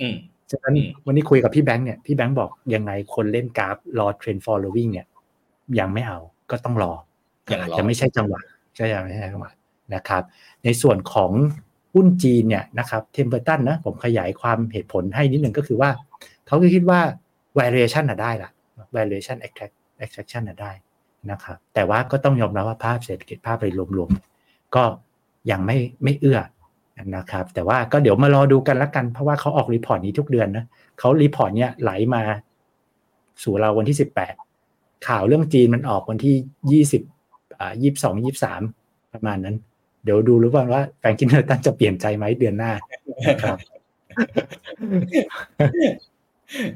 อืม ฉะนั้นอืมวันนี้คุยกับพี่แบงค์เนี่ยพี่แบงค์บอกยังไงคนเล่นกราฟรอเทรน following เนี่ย ยังไม่เอาก็ต้องรอยังรออาจจะไม่ใช่จังหวะใช่ยังไม่ใช่จังหวะนะครับ ในส่วนของหุ้นจีนเนี่ยนะครับเทมเ r อร์ตันนะผมขยายความเหตุผลให้นิดหนึ่งก็คือว่า เขาคือคิดว่า valuation น่ะได้ละ valuation attract attraction น่ะได้นะครับแต่ว่าก็ต้องยอมรับว่าภาพเศรษฐกิจภาพโดยรวมๆก็ยังไม่ไม่เอื้อ นะครับ แต่ว่าก็เดี๋ยวมารอดูกันละกัน เพราะว่าเขาออก report นี้ทุกเดือนนะเขา report เนี้ยไหลมาสู่เราวันที่สิบแปดข่าวเรื่องจีนมันออกวันที่ยี่สิบอ่ายี่สิบสองยี่สามประมาณนั้น เดี๋ยวดูรู้ว่าว่า Franklin Templeton จะเปลี่ยนใจไหมเดือนหน้านะครับ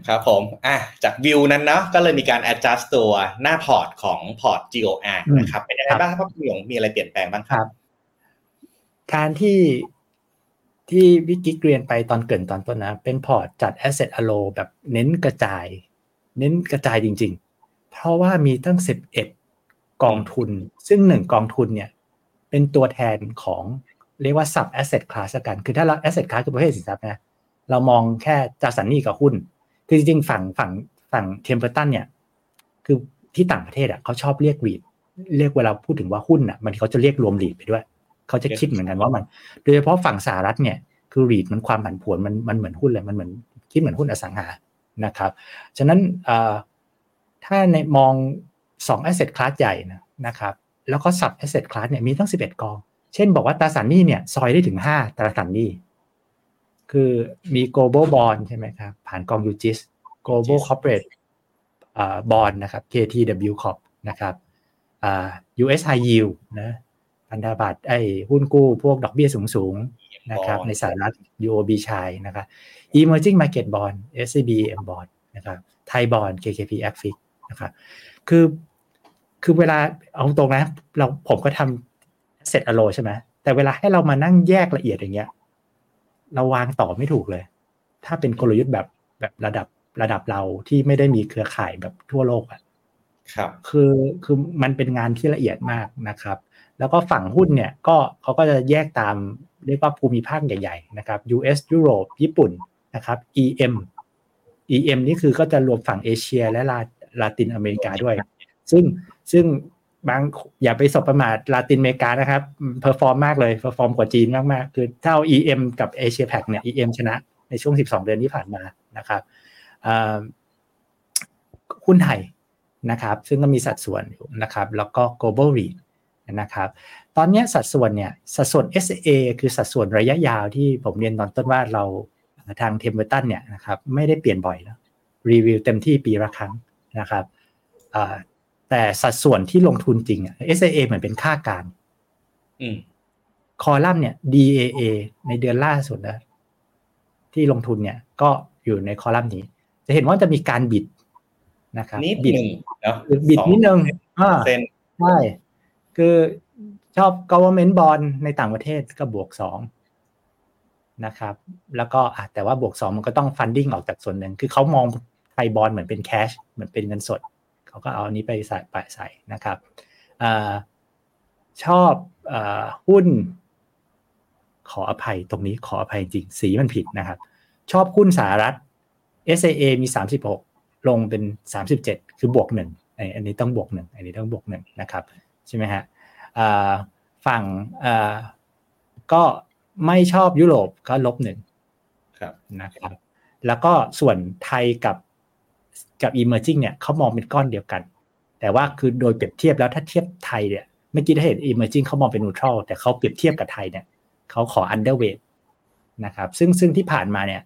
ครับผม อะ จากวิวนั้นเนาะ ก็เลยมีการ adjust ตัวหน้าพอร์ตของพอร์ต GOR อืมนะครับ เป็นยังไงบ้างครับพี่หยงมีอะไรเปลี่ยนแปลงบ้างครับ การที่ ที่วิกิกเรียนไปตอนเกินตอนต้นนะ เป็นพอร์ตจัด asset allo แบบเน้นกระจาย เน้นกระจายจริง ๆ เพราะว่ามีตั้ง 11 กองทุน ซึ่งหนึ่งกองทุนเนี่ย เป็นตัวแทนของเรียกว่า sub asset class กัน คือถ้าเรา asset class คือประเภทสินทรัพย์นะ เรามองแค่ตราสารหนี้กับหุ้น คือจริงๆ ฝั่งฝั่งฝั่ง Templeton เนี่ย คือที่ต่างประเทศอะเขาชอบเรียก REIT เรียกเวลาพูดถึงว่าหุ้นอะ มันเขาจะเรียกรวม REIT ไปด้วย เขาจะคิดเหมือนกันว่ามัน โดยเฉพาะฝั่งสหรัฐเนี่ยคือรีดมันความผันผวนมันมันเหมือนหุ้นเลยมันเหมือนคิดเหมือนหุ้นอสังหานะครับฉะนั้นเอ่อถ้าในมองสอง asset class ใหญ่นะนะครับแล้วก็ sub asset class เนี่ยมีตั้ง 11 กอง เช่นบอกว่าตราสารหนี้เนี่ยซอยได้ถึง 5ตราสารหนี้คือมี global bond ใช่ไหมครับผ่านกอง UGIS global corporate อ่า bond นะครับ KTW Corp นะครับอ่า US high yield นะ พันธบัตรไอ้หุ้นกู้พวกดอกเบี้ยสูงๆนะครับ Bond ในสหรัฐ UOB ชายนะครับ emerging market bond SCB M bond นะครับไทย bond KKP AFIC นะครับคือคือเวลาเอาตรงนะเราผมก็ทำเสร็จอโลใช่ไหมแต่เวลาให้เรามานั่งแยกละเอียดอย่างเงี้ย เราวางต่อไม่ถูกเลย ถ้าเป็นกลยุทธ์แบบแบบระดับระดับเราที่ไม่ได้มีเครือข่ายแบบทั่วโลกอะครับ คือคือมันเป็นงานที่ละเอียดมากนะครับ แล้วก็ฝั่งหุ้นเนี่ยก็เขาก็จะแยกตามเรียกว่าภูมิภาคใหญ่ๆนะครับ US ยุโรปญี่ปุ่นนะครับ EM EM นี่คือก็จะรวมฝั่งเอเชียและลาลาตินอเมริกาด้วย ซึ่งซึ่งบางอย่าไปสบประมาทลาตินอเมริกานะครับ perform มากเลย perform กว่าจีนมากๆ คือเท่า EM กับเอเชีย Pac เนี่ย EM ชนะในช่วง 12 เดือนที่ผ่านมานะครับอ่าหุ้นไทยนะครับ ซึ่งก็มีสัดส่วนอยู่นะครับ แล้วก็ global REIT นะครับตอนเนี้ยสัดส่วนเนี่ยสัดส่วน SA คือสัดส่วนระยะยาวที่ผมเรียนตอนต้นว่าเราทางเทมเ r อร์ตันเนี่ยนะครับไม่ได้เปลี่ยนบ่อยนะรีวิวเต็มที่ปีละครั้งนะครับอ่าแต่สัดส่วนที่ลงทุนจริงอะ SAA เหมือนเป็นค่ากลางอืมคอลัมน์เนี่ย DAA ในเดือนล่าสุดนะที่ลงทุนเนี่ยก็อยู่ในคอลัมน์นี้ จะเห็นว่าจะมีการบิดนะครับนิดบิดหนึ่งเนาะบิดนิดนึงอ่าเซนใช่ คือชอบ government bond ในต่างประเทศก็บวกสองนะครับ แล้วก็อะแต่ว่าบวกสองมันก็ต้อง funding ออกจากส่วนหนึ่ง คือเขามองไทยบอลเหมือนเป็น cash เหมือนเป็นเงินสด เขาก็เอาอันนี้ไปใส่ไปใส่นะครับอชอบอหุ้น ขออภัยตรงนี้ขออภัยจริง สีมันผิดนะครับ ชอบหุ้นสหรัฐ SAA มี 36 ลงเป็น 37 คือบวกหนึ่งไออันนี้ต้องบวกหนึ่งอันนี้ต้องบวกหนึ่งนะครับ ใช่ไหมฮะอ่าฝั่งอ่าก็ไม่ชอบยุโรปก็ลบหนึ่งครับนะครับ แล้วก็ส่วนไทยกับกับ emerging เนี่ยเขามองเป็นก้อนเดียวกัน แต่ว่าคือโดยเปรียบเทียบแล้วถ้าเทียบไทยเนี่ยเมื่อกี้ถ้าเห็น emerging เขามองเป็น neutral แต่เขาเปรียบเทียบกับไทยเนี่ยเขาขอ underweight นะครับ ซึ่งซึ่งที่ผ่านมาเนี่ย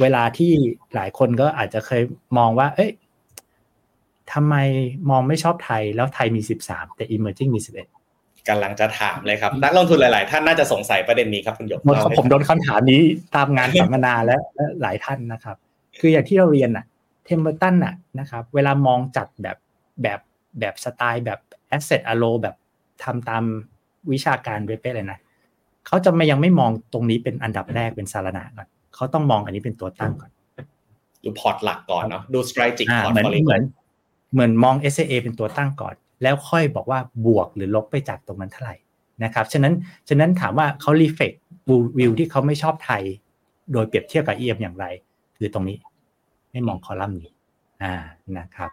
เวลาที่หลายคนก็อาจจะเคยมองว่า เอ้ย ทำไมมองไม่ชอบไทยแล้วไทยมี 13 แต่ emerging มี 11กำลังจะถามเลยครับ นักลงทุนหลาย ๆ ท่านน่าจะสงสัยประเด็นนี้ครับคุณหยกโดนผมโดนคำถามนี้ตามงานสัมมนาและและหลายท่านนะครับ คืออย่างที่เราเรียนอะเทมเ r อร์ตันอะนะครับ เวลามองจัดแบบแบบแบบสไตล์แบบ asset allo แบบทำตามวิชาการเป๊ะๆเลยนะเขาจะไม่ยังไม่มองตรงนี้เป็นอันดับแรกเป็นสรณะก่อนเขาต้องมองอันนี้เป็นตัวตั้งก่อนดูพอร์ตหลักก่อนเนาะดู strategic อ่าพอร์ตเหมือนโฟลิโอ เหมือนเหมือนมอง SA เป็นตัวตั้งก่อน แล้วค่อยบอกว่าบวกหรือลบไปจากตรงนั้นเท่าไหร่นะครับฉะนั้นฉะนั้นถามว่าเขา reflect view ที่เขาไม่ชอบไทย โดยเปรียบเทียบกับ EM อย่างไร คือตรงนี้ไม่มองคอลัมน์นี้อ่านะครับ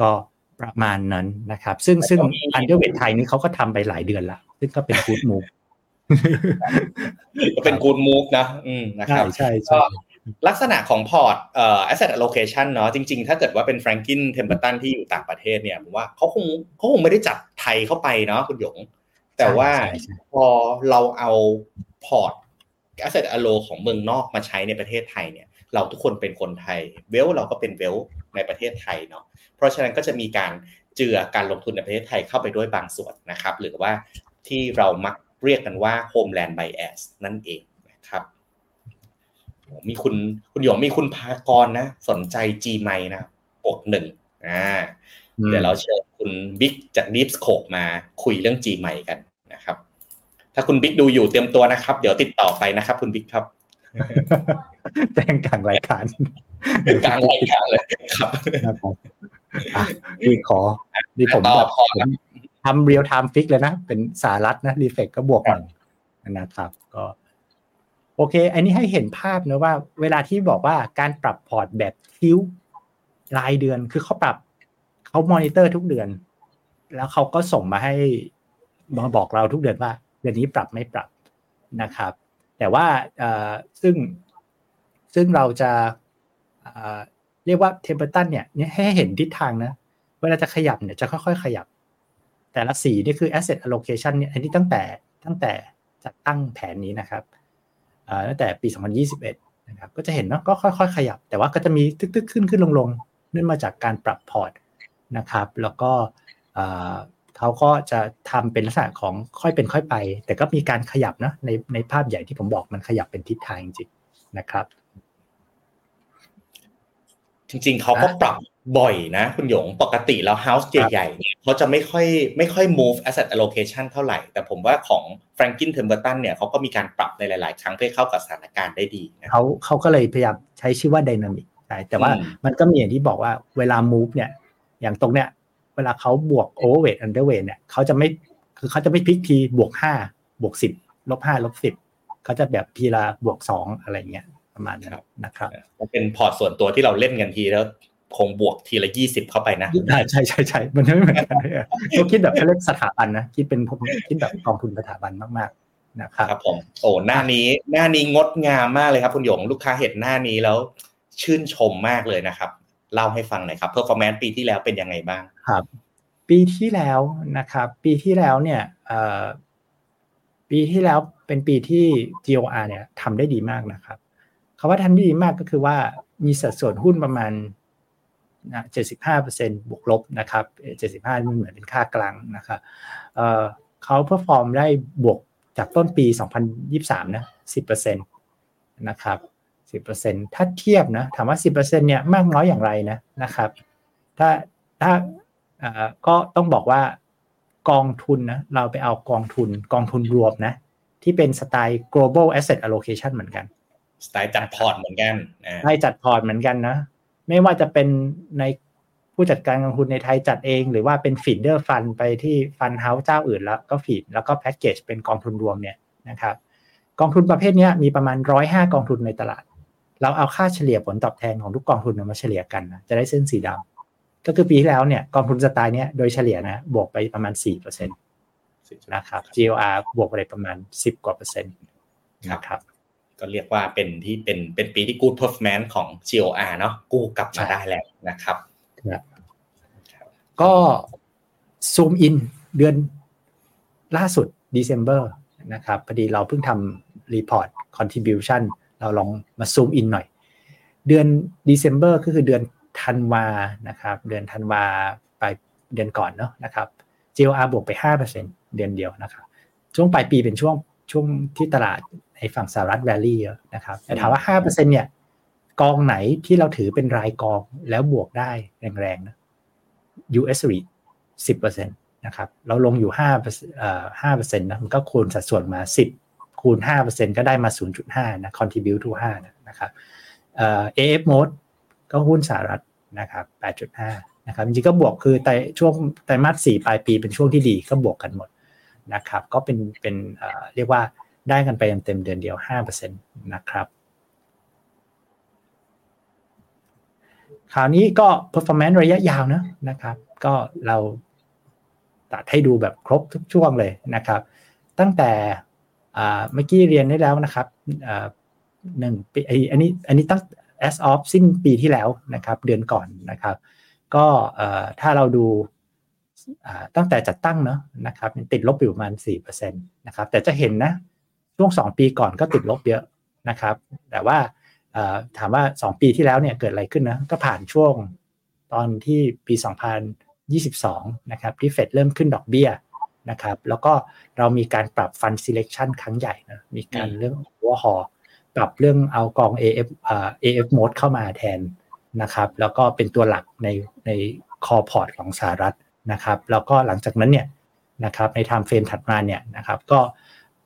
ก็ประมาณนั้นนะครับ ซึ่งซึ่ง underweight ไทยนี่เขาก็ทำไปหลายเดือนละซึ่งก็เป็น good move ก็เป็น good move นะ อืมนะครับใช่ใช่ก็ใช่ ลักษณะของพอร์ตเอ่อ asset allocation เนาะจริง ๆ ถ้าเกิดว่าเป็น Franklin Templeton ที่อยู่ต่างประเทศเนี่ยผมว่าเขาคงเขาคงไม่ได้จับไทยเข้าไปเนาะคุณหยง แต่ว่าใช่ใช่พอเราเอาพอร์ต asset allo ของเมืองนอกมาใช้ในประเทศไทยเนี่ย เราทุกคนเป็นคนไทย เวลเราก็เป็นเวลในประเทศไทยเนาะเพราะฉะนั้นก็จะมีการเจือการลงทุนในประเทศไทยเข้าไปด้วยบางส่วนนะครับ หรือว่าที่เรามักเรียกกันว่า homeland bias นั่นเองนะครับโอ้ มีคุณคุณหยงมีคุณพากรนะ สนใจ G ไมนะปกหนึ่งอ่าเดี๋ยวเราเชิญคุณบิ๊กจาก Deep Scope มาคุยเรื่อง G ใหม่กันนะครับ ถ้าคุณบิ๊กดูอยู่เตรียมตัวนะครับ เดี๋ยวติดต่อไปนะครับ คุณบิ๊กครับแจ้งกลางรายการกลางรายการเลยครับนะครับอะนี่ขอนี่ผมต่อแบบพอผมทำเรียลไทม์ฟิกเลยนะ เป็นสารัฐนะรีเฟกก็บวกหนึ่งนะครับ ก็ โอเค อันนี้ให้เห็นภาพนะว่า เวลาที่บอกว่าการปรับพอร์ตแบบคิวรายเดือนคือเขาปรับเขามอนิเตอร์ทุกเดือน แล้วเขาก็ส่งมาให้มาบอกเราทุกเดือนว่า เดือนนี้ปรับไม่ปรับนะครับ แต่ว่าซึ่งซึ่งเราจะเรียกว่าเทมเ r อร์ตันเนี่ยให้เห็นทิศทางนะ เวลาจะขยับเนี่ยจะค่อยๆ ขยับ แต่ละสีนี่คือ asset allocation เนี่ยอันนี้ตั้งแต่ตั้งแต่จัดตั้งแผนนี้นะครับ ตั้งแต่ปี 2021 นะครับ ก็จะเห็นเนาะก็ค่อยๆ ขยับ แต่ว่าก็จะมีตึกๆ ขึ้นขึ้นลงๆเนื่องมาจากการปรับพอร์ตนะครับ แล้วก็เขาก็จะทำเป็นลักษณะของค่อยเป็นค่อยไป แต่ก็มีการขยับนะในในภาพใหญ่ที่ผมบอกมันขยับเป็นทิศทางจริงๆนะครับ จริง ๆเขาก็ปรับ บ่อยนะคุณหยงปกติแล้ว house ใหญ่ๆเนี่ยเขาจะไม่ค่อยไม่ค่อย move asset allocation เท่าไหร่ แต่ผมว่าของ Franklin Templeton เนี่ยเขาก็มีการปรับในหลาย ๆ ครั้งเพื่อเข้ากับสถานการณ์ได้ดีนะเขาเขาก็เลยพยายามใช้ชื่อว่า dynamic ใช่แต่ว่าอืมมันก็มีอย่างที่บอกว่าเวลา move เนี่ยอย่างตรงเนี้ยเวลาเขาบวก overweight underweight เนี่ยเขาจะไม่คือเขาจะไม่พลิกทีบวกห้าบวกสิบลบห้าลบสิบเขาจะแบบทีละบวกสองอะไรเงี้ยประมาณนั้นนะครับมันเป็นพอร์ตส่วนตัวที่เราเล่นกันทีแล้ว คงบวกทีละยี่สิบเข้าไปนะใช่ใช่ใช่ใช่มันไม่เหมือนกันเลยอะเขาคิดแบบเขาเรียกสถาบันนะคิดเป็นผมคิดแบบกองทุนสถาบันมากๆนะครับครับผมโอ้หน้านี้หน้านี้งดงามมากเลยครับ คุณหยงลูกค้าเห็นหน้านี้แล้วชื่นชมมากเลยนะครับเล่าให้ฟังหน่อยครับ performance ปีที่แล้วเป็นยังไงบ้างครับ ปีที่แล้วนะครับ ปีที่แล้วเนี่ยเอ่อปีที่แล้วเป็นปีที่ GOR เนี่ยทำได้ดีมากนะครับคำว่าทำได้ดีมากก็คือว่ามีสัดส่วนหุ้นประมาณ นะ75%บวกลบนะครับ75มันเหมือนเป็นค่ากลางนะครับเอ่อเขา perform ได้บวกจากต้นปี 2023 นะ 10%นะครับ 10%ถ้าเทียบนะถามว่า 10%เนี่ยมากน้อยอย่างไรนะนะครับ ถ้าถ้าเอ่อก็ต้องบอกว่ากองทุนนะเราไปเอากองทุนกองทุนรวมนะ ที่เป็นสไตล์ global asset allocation เหมือนกัน สไตล์จัดพอร์ตเหมือนกันอ่าให้จัดพอร์ตเหมือนกันนะ ไม่ว่าจะเป็นในผู้จัดการกองทุนในไทยจัดเอง หรือว่าเป็น feeder fund ไปที่ fund house เจ้าอื่นแล้วก็ feed แล้วก็แพ็กเกจเป็นกองทุนรวมเนี่ยนะครับกองทุนประเภทเนี้ยมีประมาณร้อยห้ากองทุนในตลาด เราเอาค่าเฉลี่ยผลตอบแทนของทุกกองทุนมาเฉลี่ยกันนะจะได้เส้นสีดำก็คือปีที่แล้วเนี่ยกองทุนสไตล์เนี้ยโดยเฉลี่ยนะบวกไปประมาณ4%นะครับ GOR บวกไปประมาณ10กว่าเปอร์เซ็นต์นะครับ ก็เรียกว่าเป็นที่เป็นเป็นปีที่ good performance ของ GOR เนาะกู้กลับมาได้แล้วนะครับก็ซูมอินเดือนล่าสุด December นะครับพอดีเราเพิ่งทำ report contribution เราลองมาซูมอินหน่อย เดือน December ก็คือเดือนธันวานะครับ เดือนธันวาไปเดือนก่อนเนาะนะครับ GLR บวกไป 5%เดือนเดียวนะครับ ช่วงปลายปีเป็นช่วง ช่วงที่ตลาดในฝั่งสหรัฐแวลลี่เยอะนะครับแต่ถามว่า 5%เนี่ยกองไหนที่เราถือเป็นรายกองแล้วบวกได้แรงๆนะ US REIT 10%นะครับ เราลงอยู่5เอ่อ5%นะมันก็คูณสัดส่วนมา 10 คูณ 5%ก็ได้มา 0.5 นะ contribute to 5นะครับเอ่อ AF mode ก็หุ้นสหรัฐนะครับ 8.5 นะครับ จริงๆก็บวกคือแต่ช่วงไตรมาส4ปลายปีเป็นช่วงที่ดีก็บวกกันหมด นะครับ ก็เป็นเป็นเรียกว่าได้กันไปเต็มเดือนเดียว 5%นะครับ คราวนี้ก็ performance ระยะยาวนะนะครับ ก็เราตัดให้ดูแบบครบทุกช่วงเลยนะครับ ตั้งแต่เมื่อกี้เรียนได้แล้วนะครับหนึ่งปีอันนี้อันนี้ตั้ง as of สิ้นปีที่แล้วนะครับ เดือนก่อนนะครับ ก็ถ้าเราดู ตั้งแต่จัดตั้งเนาะนะครับติดลบอยู่ประมาณ4%นะครับแต่จะเห็นนะช่วง 2 ปีก่อนก็ติดลบเยอะนะครับ แต่ว่าถามว่า 2 ปีที่แล้วเนี่ยเกิดอะไรขึ้นนะก็ผ่านช่วงตอนที่ปี 2022 นะครับที่เฟดเริ่มขึ้นดอกเบี้ยนะครับแล้วก็เรามีการปรับฟัน selection ครั้งใหญ่นะมีการเรื่องหัวหอปรับเรื่องเอากอง AF อ่า AFMOAT เข้ามาแทนนะครับ แล้วก็เป็นตัวหลักในใน core port ของสหรัฐ นะครับแล้วก็หลังจากนั้นเนี่ยนะครับใน time frame ถัดมาเนี่ยนะครับก็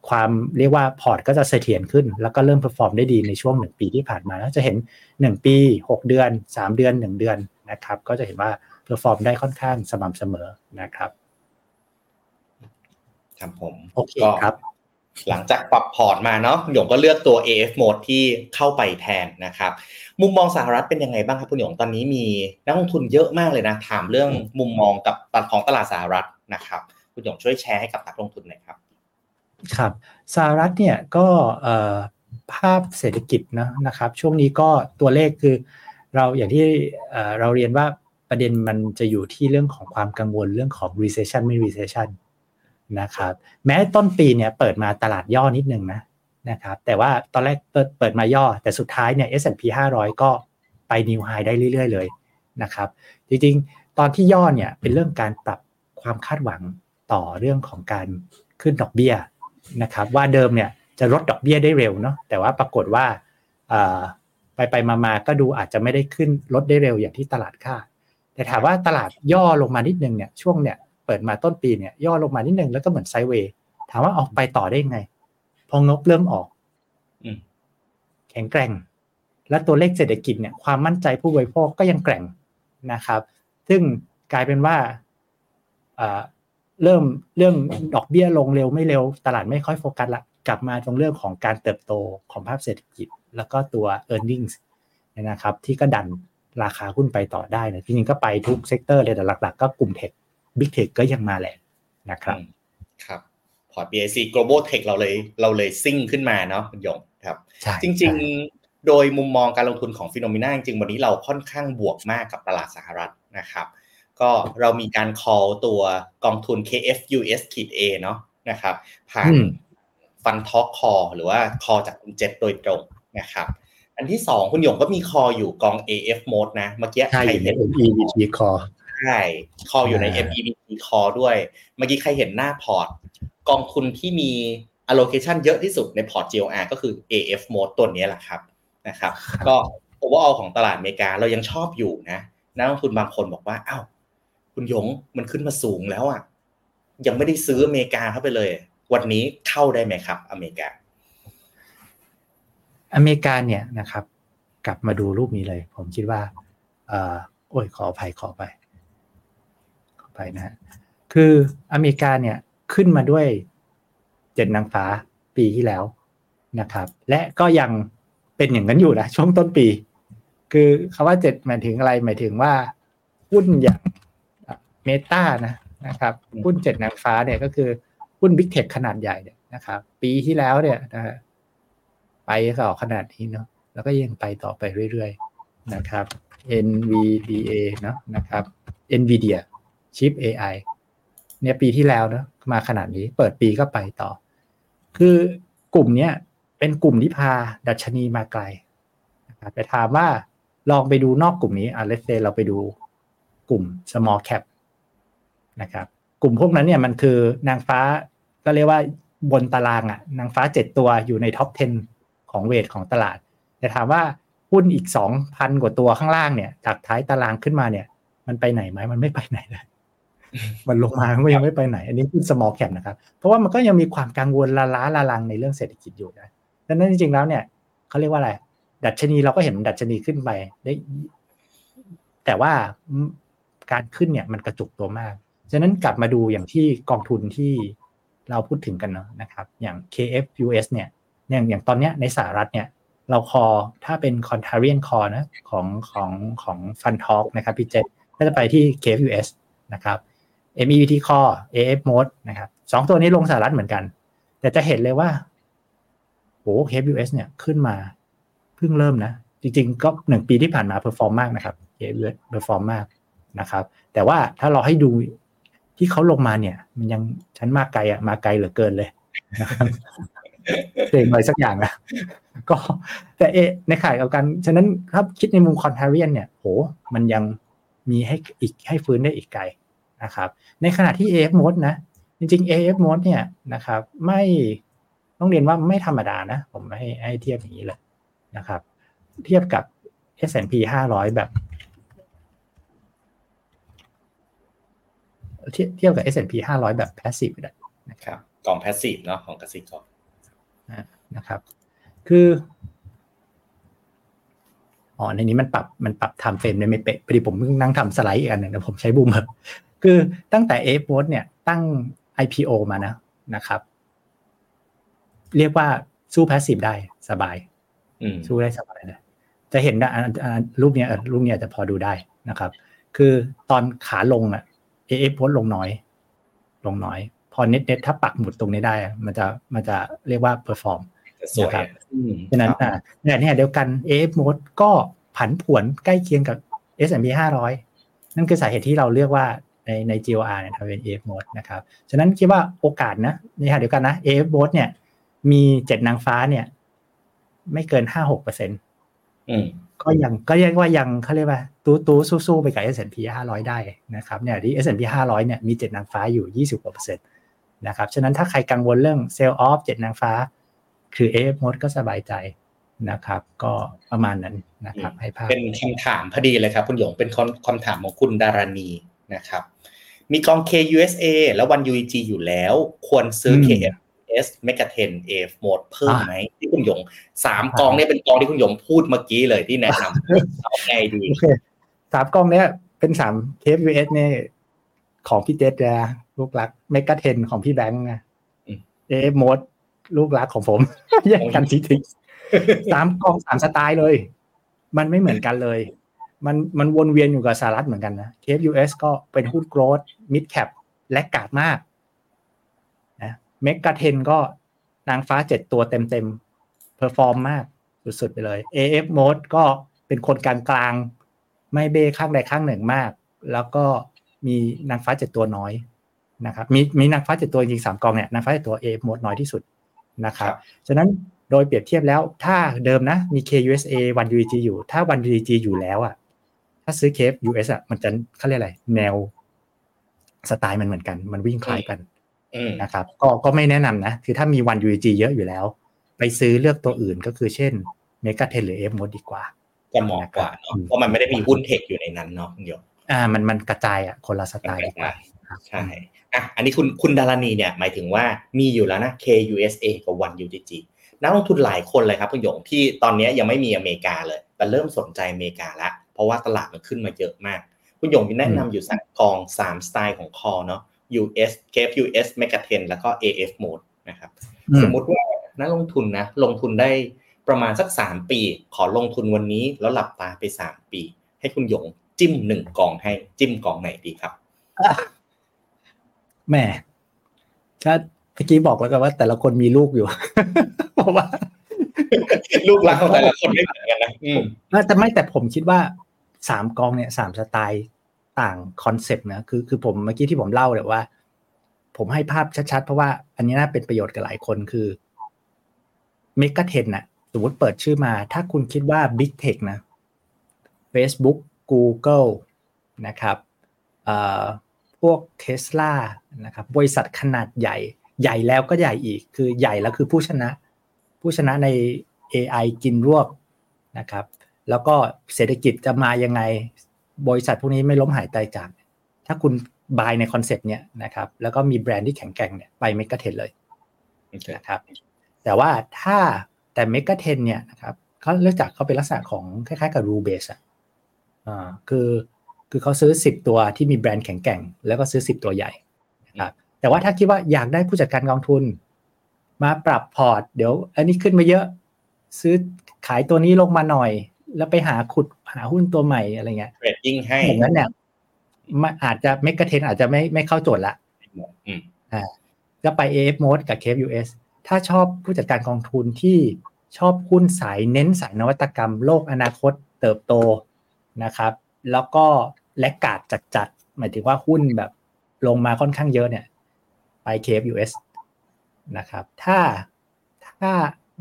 ความเรียกว่าพอร์ตก็จะเสถียรขึ้น แล้วก็เริ่ม perform ได้ดีในช่วง 1 ปีที่ผ่านมาแล้วจะเห็น 1 ปี 6 เดือน 3 เดือน 1 เดือนนะครับก็จะเห็นว่า perform ได้ค่อนข้างสม่ำเสมอนะครับครับผมโอเคครับ หลังจากปรับพอร์ตมาเนาะหยงก็เลือกตัว AFMOAT ที่เข้าไปแทนนะครับ มุมมองสหรัฐเป็นยังไงบ้างครับคุณหยงตอนนี้มีนักลงทุนเยอะมากเลยนะ ถามเรื่องมุมมองกับตลาดของตลาดสหรัฐนะครับ คุณหยงช่วยแชร์ให้กับนักลงทุนหน่อยครับ ครับสหรัฐเนี่ยก็ภาพเศรษฐกิจนะนะครับ ช่วงนี้ก็ตัวเลขคือเราอย่างที่เราเรียนว่าประเด็นมันจะอยู่ที่เรื่องของความกังวลเรื่องของ recession ไม่ recession นะครับ แม้ต้นปีเนี่ยเปิดมาตลาดย่อนิดนึงนะนะครับ แต่ว่าตอนแรกเปิดเปิดมาย่อ แต่สุดท้ายเนี่ย S&P 500 ก็ไปนิวไฮได้เรื่อย ๆ เลยนะครับ จริงๆ ตอนที่ย่อเนี่ยเป็นเรื่องการปรับความคาดหวังต่อเรื่องของการขึ้นดอกเบี้ยนะครับ ว่าเดิมเนี่ยจะลดดอกเบี้ยได้เร็วเนาะแต่ว่าปรากฏว่าไปไปมาๆก็ดูอาจจะไม่ได้ขึ้นลดได้เร็วอย่างที่ตลาดคาดแต่ถามว่าตลาดย่อลงมานิดนึงเนี่ยช่วงเนี่ย เปิดมาต้นปีเนี่ยย่อลงมานิดนึงแล้วก็เหมือนไซเวย์ถามว่าออกไปต่อได้ไง พองบเริ่มออกแข็งแกร่ง และตัวเลขเศรษฐกิจเนี่ยความมั่นใจผู้บริโภคก็ยังแกร่งนะครับ ซึ่งกลายเป็นว่าเริ่มเรื่องดอกเบี้ยลงเร็วไม่เร็ว ตลาดไม่ค่อยโฟกัสละกลับมาตรงเรื่องของการเติบโตของภาพเศรษฐกิจ แล้วก็ตัว e a r n i n g นะครับ ที่ก็ดันราคาหุ้นไปต่อได้นะจริงๆก็ไปทุก sector เลยแต่หลัก ๆ ก็กลุ่ม tech big tech ก็ยังมาแหละนะครับครับพอร์ต BIC Global Tech เราเลยเราเลยซิ่งขึ้นมาเนาะคุณหยงครับจริง ๆ โดยมุมมองการลงทุนของ FINNOMENA จริงๆวันนี้เราค่อนข้างบวกมากกับตลาดสหรัฐนะครับ ก็เรามีการ call ตัวกองทุน KFUS ขีด A เนาะนะครับ ผ่าน Fund Talk call หรือว่า call จากคุณเจ็ดโดยตรงนะครับอันที่สองคุณหยงก็มี call อยู่กอง AFMOAT นะเมื่อกี้ใครเห็น MEVT call ใช่ call อยู่ใน MEVT คอด้วย เมื่อกี้ใครเห็นหน้าพอร์ต กองทุนที่มี allocation เยอะที่สุดในพอร์ต GOR ก็คือ AFMOAT ตัวนี้แหละครับนะครับ ก็ overall ของตลาดอเมริกาเรายังชอบอยู่นะนักลงทุนบางคนบอกว่าอ้าวคุณหยงมันขึ้นมาสูงแล้วอะยังไม่ได้ซื้ออเมริกาเข้าไปเลย วันนี้เข้าได้ไหมครับ อเมริกา อเมริกาเนี่ยนะครับ กลับมาดูรูปนี้เลย ผมคิดว่า เอ่อโอ้ยขออภัยขอไปขอ ไปนะฮะคืออเมริกาเนี่ยขึ้นมาด้วยเจ็ดนางฟ้าปีที่แล้วนะครับ และก็ยังเป็นอย่างนั้นอยู่นะช่วงต้นปี คือคาว่าเจ็ดหมายถึงอะไรหมายถึงว่าหุ้นอย่างเมตานะนะครับหุ้นเจ็ดนางฟ้าเนี่ยก็คือหุ้นบิ๊กเทคขนาดใหญ่เนี่ยนะครับปีที่แล้วเนี่ยนะไปต่อขนาดนี้เนาะแล้วก็ยังไปต่อไปเรื่อยๆนะครับ NVDA เนาะนะครับ NVIDIA Chip AI เนี่ยปีที่แล้วนะมาขนาดนี้ เปิดปีก็ไปต่อ คือกลุ่มเนี้ยเป็นกลุ่มที่พาดัชนีมาไกลนะครับแต่ถามว่าลองไปดูนอกกลุ่มนี้อะเลสเซเราไปดูกลุ่ม small cap นะครับ กลุ่มพวกนั้นเนี่ยมันคือนางฟ้าก็เรียกว่าบนตารางอะ นางฟ้าเจ็ดตัวอยู่ในท็อป 10 ของเวทของตลาด แต่ถามว่าหุ้นอีกสองพันกว่าตัวข้างล่างเนี่ย จากท้ายตารางขึ้นมาเนี่ย มันไปไหนไหมมันไม่ไปไหนเลย มันลงมามันก็ยังไม่ไปไหน อันนี้หุ้น small cap นะครับ เพราะว่ามันก็ยังมีความกังวลละล้าละลังในเรื่องเศรษฐกิจอยู่นะดังนั้นจริงๆแล้วเนี่ยเขาเรียกว่าอะไร ดัชนีเราก็เห็นดัชนีขึ้นไปได้ แต่ว่าการขึ้นเนี่ยมันกระจุกตัวมาก ฉะนั้นกลับมาดูอย่างที่กองทุนที่เราพูดถึงกันเนาะนะครับ อย่าง KFUS เนี่ยอย่างอย่างตอนเนี้ยในสหรัฐเนี่ยเราคอถ้าเป็น contrarian call นะของของของ Fund Talk นะครับพี่เจษก็จะไปที่ KFUS นะครับ MEVT call AFMOAT นะครับสองตัวนี้ลงสหรัฐเหมือนกัน แต่จะเห็นเลยว่าโอ้ KFUS เนี่ยขึ้นมาเพิ่งเริ่มนะ จริงๆ ก็หนึ่งปีที่ผ่านมา perform มากนะครับ KFUS perform มากนะครับ แต่ว่าถ้าเราให้ดูที่เขาลงมาเนี่ย มันยังชั้นมาไกลอะมาไกลเหลือเกินเลยนะครับเองอะไรสักอย่างนะก็แต่เอในข่ายเอากัน ฉะนั้นถ้าคิดในมุมคอนเทเรียนเนี่ย โห มันยังมีให้อีกให้ฟื้นได้อีกไกล นะครับ ในขณะที่ AF mode นะ จริงๆ AF mode เนี่ยนะครับไม่ต้องเรียนว่าไม่ธรรมดานะ ผมให้ให้เทียบอย่างนี้เลยนะครับ เทียบกับ S&P 500 แบบ เทียบเทียบกับ S&P 500 แบบ passive ได้ครับกอง passive เนาะของกสิกรนะครับ คืออ๋อในนี้มันปรับมันปรับ time frame ได้ไม่เป๊ะพอดีผมเพิ่งนั่งทำสไลด์อีกอันหนึ่งนะผมใช้บูมแบบ คือตั้งแต่ a อ o เนี่ยตั้ง IPO มานะนะครับ เรียกว่าสู้ passive ได้สบายอืมสู้ได้สบายเลยจะเห็นนะอ่าอ่ารูปเนี้ยเออรูปเนี้ยจะพอดูได้นะครับ คือตอนขาลงอะ AF โพสลงน้อย ลงน้อย พอ net net ถ้าปักหมุดตรงนี้ได้อะมันจะมันจะเรียกว่า perform แต่สวยนะครับอะอืมฉะนั้นครับอ่าเนี่ยเนี่ยเดียวกัน AFMOAT ก็ผันผวนใกล้เคียงกับ S&P 500 นั่นคือสาเหตุที่เราเรียกว่า ในใน GOR เนี่ยทำเป็น AFMOAT นะครับ ฉะนั้นคิดว่าโอกาสนะในขณะเดียวกันนะ AFMOAT เนี่ย มีเจ็ดนางฟ้าเนี่ย ไม่เกินห้าหกเปอร์เซ็นอืมก็ยังก็เรียกว่ายังเขาเรียกว่า ตู้ตู้สู้ๆไปกับ S&P 500 ได้นะครับเนี่ยที่ S&P 500 เนี่ยมีเจ็ดนางฟ้าอยู่20กว่าเปอร์เซ็นต์นะครับฉะนั้นถ้าใครกังวลเรื่อง sell off เจ็ดนางฟ้า คือ AF mode ก็สบายใจนะครับ ก็ประมาณนั้นนะครับ ให้ภาพเป็นคำถามพอดีเลยครับ คุณหยงเป็นคำคำถามของคุณดารณีนะครับ มีกอง KUSA แล้ววัน UEG อยู่แล้ว ควรซื้ออืม KFS m e g a 10 AF Mode เพิ่มไหมที่คุณหยงสามกองเนี่ยเป็นกองที่คุณหยงพูดเมื่อกี้เลยที่แนะนำเอาไงดีโอเคสามกล้องเนี้ยเป็นสาม KFUS เนี่ยของพี่เจษนะลูกรักเมกาเทนของพี่แบงค์นะอืม AF mode ลูกรักของผมแยกกันทิ้งๆสามกองสามสไตล์เลย มันไม่เหมือนกันเลย มันมันวนเวียนอยู่กับสหรัฐเหมือนกันนะ KFUS ก็เป็นหุ้นโกรดmid cap และกาดมากนะ MEGA10ก็นางฟ้าเจ็ดตัวเต็มเต็ม perform มากสุดๆไปเลย AFMOAT ก็เป็นคนกลางๆ ไม่เบ้ข้างใดข้างหนึ่งมาก แล้วก็มีนางฟ้าเจ็ดตัวน้อยนะครับมีมีนางฟ้าเจ็ดตัวจริงๆสามกองเนี่ยนางฟ้าเจ็ดตัว AFMOAT น้อยที่สุดนะครับฉะนั้นโดยเปรียบเทียบแล้วถ้าเดิมนะมี KUSA ONE UEG อยู่ ถ้าวัน UEG อยู่แล้วอะ ถ้าซื้อ KF US อะมันจะเขาเรียกอะไร แนวสไตล์มันเหมือนกัน มันวิ่งคล้ายกันอืมนะครับ ก็ก็ไม่แนะนำนะ คือถ้ามีวัน UEG เยอะอยู่แล้ว ไปซื้อเลือกตัวอื่นก็คือเช่น Mega 10หรือ F mode ดีกว่าจะเหมาะกว่าเนาะอืมเพราะมันไม่ได้มีหุ้นเทคอยู่ในนั้นเนาะคุณหยงอ่า มันมันกระจายอะคนละสไตล์ดีกว่าครับใช่อะอันนี้คุณคุณดารณีเนี่ยหมายถึงว่ามีอยู่แล้วนะ KUSA กับ One UGG นักลงทุนหลายคนเลยครับคุณหยงที่ตอนนี้ยังไม่มีอเมริกาเลย แต่เริ่มสนใจอเมริกาละ เพราะว่าตลาดมันขึ้นมาเยอะมาก คุณหยงมีแนะนำอยู่สามกอง3สไตล์ของคอเนาะ US KFUS m e g a 10แล้วก็ AF Mode นะครับอืมสมมุติว่านักลงทุนนะลงทุนได้ประมาณสัก 3 ปี ขอลงทุนวันนี้แล้วหลับตาไป 3 ปี ให้คุณหยงจิ้มหนึ่งกองให้จิ้มกองไหนดีครับแหม่ถ้าเมื่อกี้บอกแล้วกันว่า แต่ละคนมีลูกอยู่เพราะว่า ลูกรักของแต่ละคนไม่เหมือนกันนะอืมน่าจะไม่แต่ผมคิดว่า สามกองเนี่ยสามสไตล์ต่างคอนเซปต์นะคือคือผมเมื่อกี้ที่ผมเล่าเนี่ยว่า ผมให้ภาพชัดๆ เพราะว่าอันนี้น่าเป็นประโยชน์กับหลายคนคือ MEGA10น่ะสมมติเปิดชื่อมา ถ้าคุณคิดว่า Big Tech นะ Facebook Google นะครับเอ่อพวกเทสลานะครับบริษัทขนาดใหญ่ ใหญ่แล้วก็ใหญ่อีกคือใหญ่แล้วคือผู้ชนะ ผู้ชนะใน AI กินรวบนะครับ แล้วก็เศรษฐกิจจะมายังไง บริษัทพวกนี้ไม่ล้มหายตายจาก ถ้าคุณ buy ในคอนเซ็ปต์เนี้ยนะครับแล้วก็มีแบรนด์ที่แข็งแกร่งเนี่ยไป MEGA10เลยโอเคนะครับแต่ว่าถ้าแต่ MEGA10เนี่ยนะครับเขาเลือกจากเขาเป็นลักษณะของคล้ายๆกับ rule-based อะอ่าคือคือเขาซื้อ 10 ตัวที่มีแบรนด์แข็งแกร่ง แล้วก็ซื้อ 10 ตัวใหญ่นะครับแต่ว่าถ้าคิดว่าอยากได้ผู้จัดการกองทุน มาปรับพอร์ต เดี๋ยว อันนี้ขึ้นมาเยอะ ซื้อขายตัวนี้ลงมาหน่อย แล้วไปหาขุดหาหุ้นตัวใหม่อะไรเงี้ย trading ให้อย่างนั้นเนี่ยมันอาจจะ Mega Ten อาจจะไม่ไม่เข้าโจทย์ละอืมอ่าก็ไป AFMOAT กับ KFUS ถ้าชอบผู้จัดการกองทุนที่ชอบหุ้นสายเน้นสายนวัตกรรมโลกอนาคตเติบโตนะครับ แล้วก็และกาดจัดๆหมายถึงว่าหุ้นแบบลงมาค่อนข้างเยอะเนี่ย ไป KFUS นะครับ ถ้าถ้า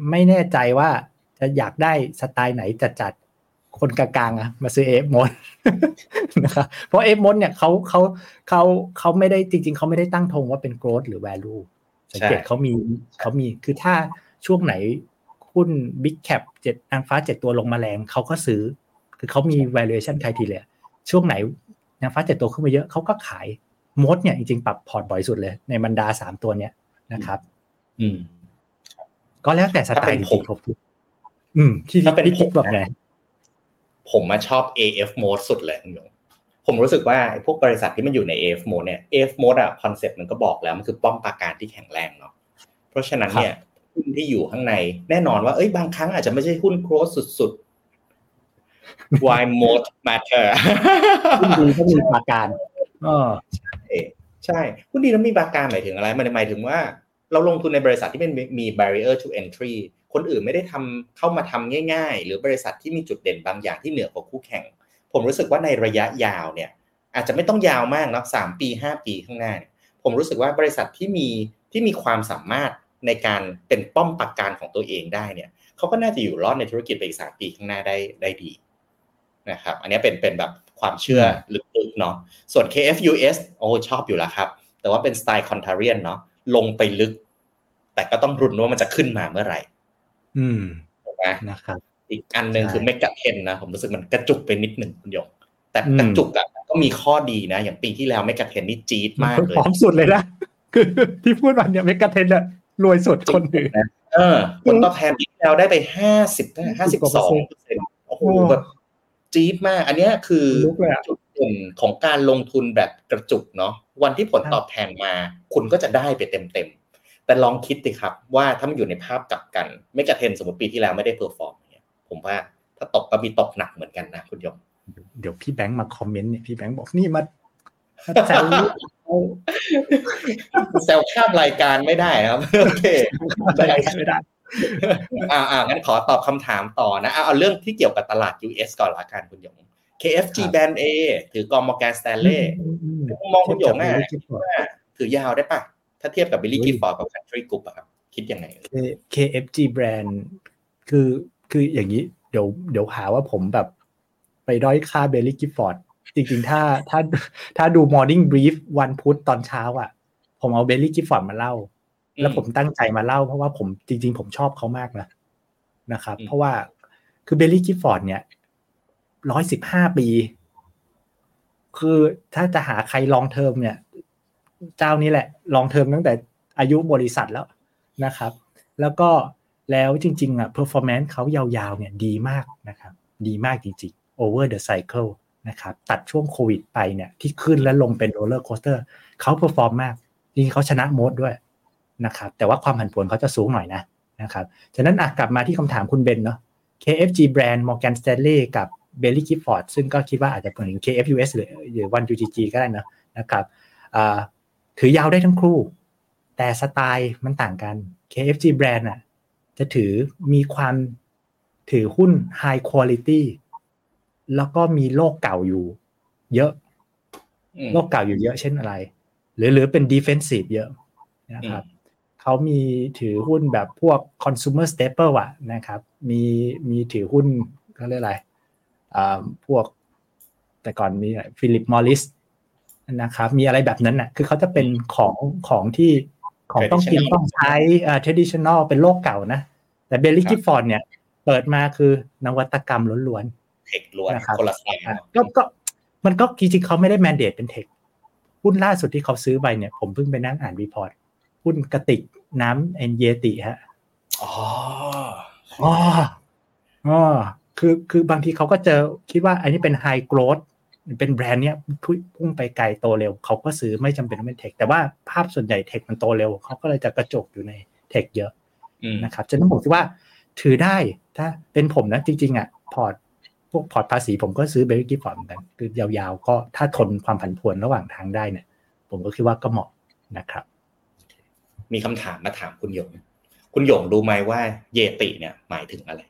ไม่แน่ใจว่า จะอยากได้สไตล์ไหนจัดๆคนกลางๆอะมาซื้อ AF Mode นะครับเพราะ AF Mode เนี่ยเขาเขาเขาเขาไม่ได้จริง ๆเขาไม่ได้ตั้งธงว่าเป็น growth หรือ value สังเกตเขามีเขามีคือถ้าช่วงไหนหุ้น big cap เจ็ดนางฟ้าเจ็ดตัวลงมาแรงเขาก็ซื้อ คือเขามี valuation criteria ช่วงไหนนางฟ้าเจ็ดตัวขึ้นมาเยอะเขาก็ขาย Moat เนี่ยจริงๆปรับพอร์ตบ่อยสุดเลย ในบรรดาสามตัวเนี้ยนะครับ อืม ก็แล้วแต่สไตล์ถ้าเป็นจผมริงๆครบทุก อืม ที่ถ้าเป็นพี่คิดผมนะแบบไงผมมาชอบ AFMOAT สุดเลยคุณหยงผมรู้สึกว่าไอ้พวกบริษัทที่มันอยู่ใน AFMOAT เนี่ย AFMOAT อะคอนเซ็ปต์มันก็บอกแล้วมันคือป้อมปราการที่แข็งแรงเนาะเพราะฉะนั้นเนี่ยหุ้นที่อยู่ข้างในแน่นอนว่าเอ้ยบางครั้งอาจจะไม่ใช่หุ้นโกรธสุด ๆ why mode matter หุ้นดีก็มีปราการเออใช่หุ้นดีแล้วมีปราการหมายถึงอะไรมันหมายถึงว่า เราลงทุนในบริษัทที่มันมี barrier to entry คนอื่นไม่ได้ทำเข้ามาทำง่าย ๆ หรือบริษัทที่มีจุดเด่นบางอย่างที่เหนือกว่าคู่แข่ง ผมรู้สึกว่าในระยะยาวเนี่ยอาจจะไม่ต้องยาวมากนะสามปีห้าปีข้างหน้าเนี่ยผมรู้สึกว่าบริษัทที่มีที่มีความสามารถในการเป็นป้อมปราการของตัวเองได้เนี่ยเขาก็น่าจะอยู่รอดในธุรกิจไปอีกสามปีข้างหน้าได้ได้ดีนะครับ อันนี้เป็นเป็นแบบความเชื่อลึกๆเนาะส่วน KFUS โอ้ชอบอยู่แล้วครับ แต่ว่าเป็นสไตล์คอนเทเรียนเนาะลงไปลึก แต่ก็ต้องรุนว่ามันจะขึ้นมาเมื่อไหร่ อืมถูกไหมนะครับ อีกอันหนึ่งใช่คือเมกะเทนนะ ผมรู้สึกมันกระจุกไปนิดหนึ่งคุณหยงแต่อืมกระจุกอะก็มีข้อดีนะ อย่างปีที่แล้ว Mega Ten นี่จี๊ดมากเลยพร้อมสุดเลยนะคือที่พูดมาเนี่ย Mega Ten เนี่ยรวยสุดคนอื่นเออผลตอบแทนปีที่แล้วได้ไปห้าสิบห้าสิบสองเปอร์เซ็นต์โอ้โหโอ้แบบจี๊ดมาก อันเนี้ยคือลุกเลยอะจุดเด่นของการลงทุนแบบกระจุกเนาะวันที่ผลครับตอบแทนมา คุณก็จะได้ไปเต็มๆ แต่ลองคิดดิครับว่าถ้ามันอยู่ในภาพกลับกัน Mega Ten สมมติปีที่แล้วไม่ได้ perfor m เนี่ยผมว่าถ้าตกก็มีตกหนักเหมือนกันนะคุณยงเดี๋ยวพี่แบงค์มาคอมเมนต์เนี่ยพี่แบงค์บอกนี่มามาแซวเอาแซวข้ามรายการไม่ได้นะครับโอเคไม่ได้ไม่ได้อ่าอ่างั้นขอตอบคำถามต่อนะเอาเอาเรื่องที่เกี่ยวกับตลาด US ก่อนละกันคุณหยง KFG ครับ Brand A ถือกอง Morgan Stanley มองคุณหยงอะว่าถือยาวได้ปะ ถ้าเทียบกับ Baillie อุ้ย Gifford กับ Country Group อะครับ คิดยังไง KFGBRAND คือคืออย่างนี้ เดี๋ยวเดี๋ยวหาว่าผมแบบไปด้อยค่า Baillie Gifford จริงๆ ถ้าถ้าถ้าดู Morning Brief วันพุธตอนเช้าอะ ผมเอา Baillie Gifford มาเล่า แล้วผมตั้งใจมาเล่าเพราะว่าผมจริง ๆ ผมชอบเขามากนะนะครับอืมเพราะว่าคือ Baillie Gifford เนี่ยร้อยสิบห้าปี คือถ้าจะหาใคร long term เนี่ย เจ้านี้แหละ long term ตั้งแต่อายุบริษัทแล้วนะครับ แล้วก็แล้วจริงๆอะ performance เขายาวๆเนี่ยดีมากนะครับ ดีมากจริงๆ over the cycle นะครับ ตัดช่วงโควิดไปเนี่ยที่ขึ้นและลงเป็น roller coaster เขา perform มากจริงเขาชนะ Moat ด้วยนะครับ แต่ว่าความผันผวนเขาจะสูงหน่อยนะนะครับ ฉะนั้นอะกลับมาที่คำถามคุณเบนเนาะ KFGBRAND Morgan Stanley กับ Baillie Gifford ซึ่งก็คิดว่าอาจจะเป็น KFUS หรือหรือ ONE-UGG ก็ได้นะนะครับอ่า ถือยาวได้ทั้งคู่ แต่สไตล์มันต่างกัน KFG Brand อะจะถือมีความถือหุ้น High Quality แล้วก็มีโลกเก่าอยู่ เยอะอืมโลกเก่าอยู่เยอะเช่นอะไร หรือหรือเป็น defensive เยอะนะครับเขามีถือหุ้นแบบพวก consumer staple อะนะครับ มีมีถือหุ้นเขาเรียกอะไรอ่าพวกแต่ก่อนมี Philip Morris นะครับมีอะไรแบบนั้นน่ะคือเขาจะเป็นของของที่ของต้องกินต้องใช้อ่า traditional เป็นโลกเก่านะ แต่ Baillie Gifford เนี่ย เปิดมาคือนวัตกรรมล้วน tech ล้วนนะครับคนละสายๆอะก็ก็มันก็จริงๆเขาไม่ได้ mandate เป็น tech หุ้นล่าสุดที่เขาซื้อไปเนี่ย ผมเพิ่งไปนั่งอ่าน report หุ้นกระติกน้ำเอ็นเยติฮะอ๋ออ๋ออ๋อคือคือบางทีเขาก็เจอคิดว่าอันนี้เป็น high growth เป็นแบรนด์เนี้ยพุ่งไปไกลโตเร็ว เขาก็ซื้อไม่จำเป็นต้องเป็น tech แต่ว่าภาพส่วนใหญ่ tech มันโตเร็ว เขาก็เลยจะกระจุกอยู่ใน tech เยอะอืมนะครับฉะนั้นผมคิดว่าถือได้ถ้าเป็นผมนะจริงๆอะพอร์ตพวกพอร์ตภาษีผมก็ซื้อ Baillie Gifford เหมือนกันคือยาวๆ ก็ถ้าทนความผันผวนระหว่างทางได้เนี่ย ผมก็คิดว่าก็เหมาะนะครับ มีคำถามมาถามคุณหยง คุณหยงรู้ไหมว่าเยติเนี่ยหมายถึงอะไร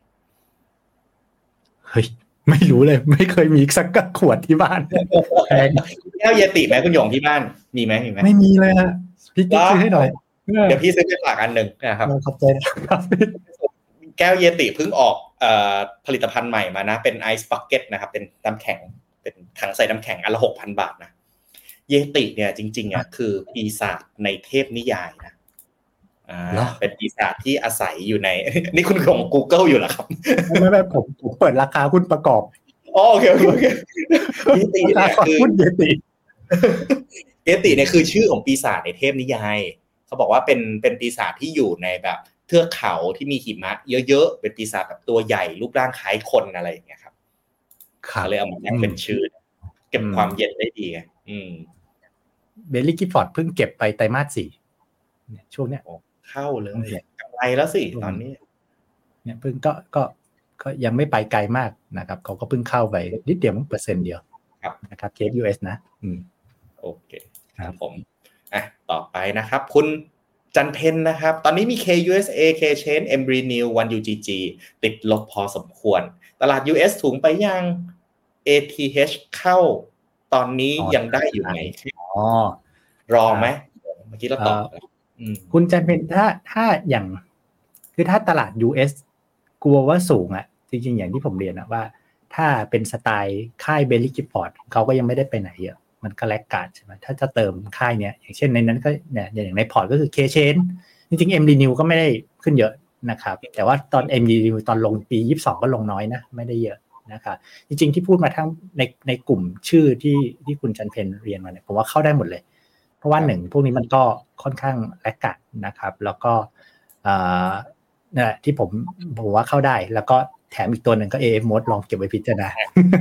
เฮ้ย ไม่รู้เลย ไม่เคยมีสักขวดที่บ้านแก้วเยติไหมคุณหยงที่บ้านมีไหมมีไหมไม่มีเลยฮะพี่กิ๊กซื้อให้หน่อยเดี๋ยวพี่ซื้อไปฝากอันหนึ่งนะครับขอบใจครับแก้วเยติเพิ่งออกผลิตภัณฑ์ใหม่มานะ เป็นไอซ์บักเก็ตนะครับ เป็นน้ำแข็ง เป็นถังใส่น้ำแข็งอันละหกพันบาทนะ เยติเนี่ยจริงๆอะคือปีศาจในเทพนิยายนะ เหรอเป็นปีศาจที่อาศัยอยู่ใน นี่คุณของ Google อยู่เหรอครับ ไม่ไม่ไม่ผมผมเปิดราคาหุ้นประกอบอ๋อโอเคโอเคโอเคเยติราเนี่ยคาคือหุ้นเยติเยติเนี่ยคือชื่อของปีศาจในเทพนิยายเขาบอกว่าเป็นเป็นปีศาจที่อยู่ในแบบเทือกเขาที่มีหิมะเยอะๆเป็นปีศาจแบบตัวใหญ่รูปร่างคล้ายคนอะไรอย่างเงี้ยครับครับเขาเลยเอามาตั้งเป็นชื่อ เก็บอืมความเย็นได้ดีไงอืมเบลลี่กิฟฟอร์ดเพิ่งเก็บไปไตรมาสสี่เนี่ยช่วงเนี้ย เข้าเลยโอเคกำไรแล้วสิตอนนี้ เนี่ยเพิ่งก็ก็ก็ยังไม่ไปไกลมากนะครับเขาก็เพิ่งเข้าไปนิดเดียวมั้งเปอร์เซ็นต์เดียวครับนะครับเคส US นะ อืมโอเคครับผมอะต่อไปนะครับ คุณจันเพนนะครับ ตอนนี้มี KUSA K Chain m b r e New 1 UGG ติดลบพอสมควร ตลาด US ถุงไปยัง ATH เข้า ตอนนี้อ๋อยังได้อยู่ไหมอ๋อรอไหมเมื่อกี้เราตอบเอ่ออืม คุณจันเป็นถ้าถ้าอย่าง คือถ้าตลาด US กลัวว่าสูงอะ่ะจริงๆอย่างที่ผมเรียนอะว่า ถ้าเป็นสไตล์ค่ายเบลลี่กิฟฟอร์ดเขาก็ยังไม่ได้ไปไหนเยอะ มันก็แลกการดใช่ไหมถ้าจะเติมค่ายเนี้ยอย่างเช่นในนั้นก็เนี่ยอย่างในพอร์ตก็คือเคเชนจริงๆ MD New ก็ไม่ได้ขึ้นเยอะนะครับ แต่ว่าตอน MD New ตอนลงปี 22 ก็ลงน้อยนะ ไม่ได้เยอะนะครับจริงๆที่พูดมาทั้งในในกลุ่มชื่อที่ที่คุณจันเพนเรียนมาเนี่ยผมว่าเข้าได้หมดเลย ราะว่าหนึ่งพวกนี้มันก็ค่อนข้างแลกกัดนะครับ แล้วก็เอ่อนั่นแหละที่ผมผมว่าเข้าได้ แล้วก็แถมอีกตัวหนึ่งก็ AF mode ลองเก็บไว้พิจารณา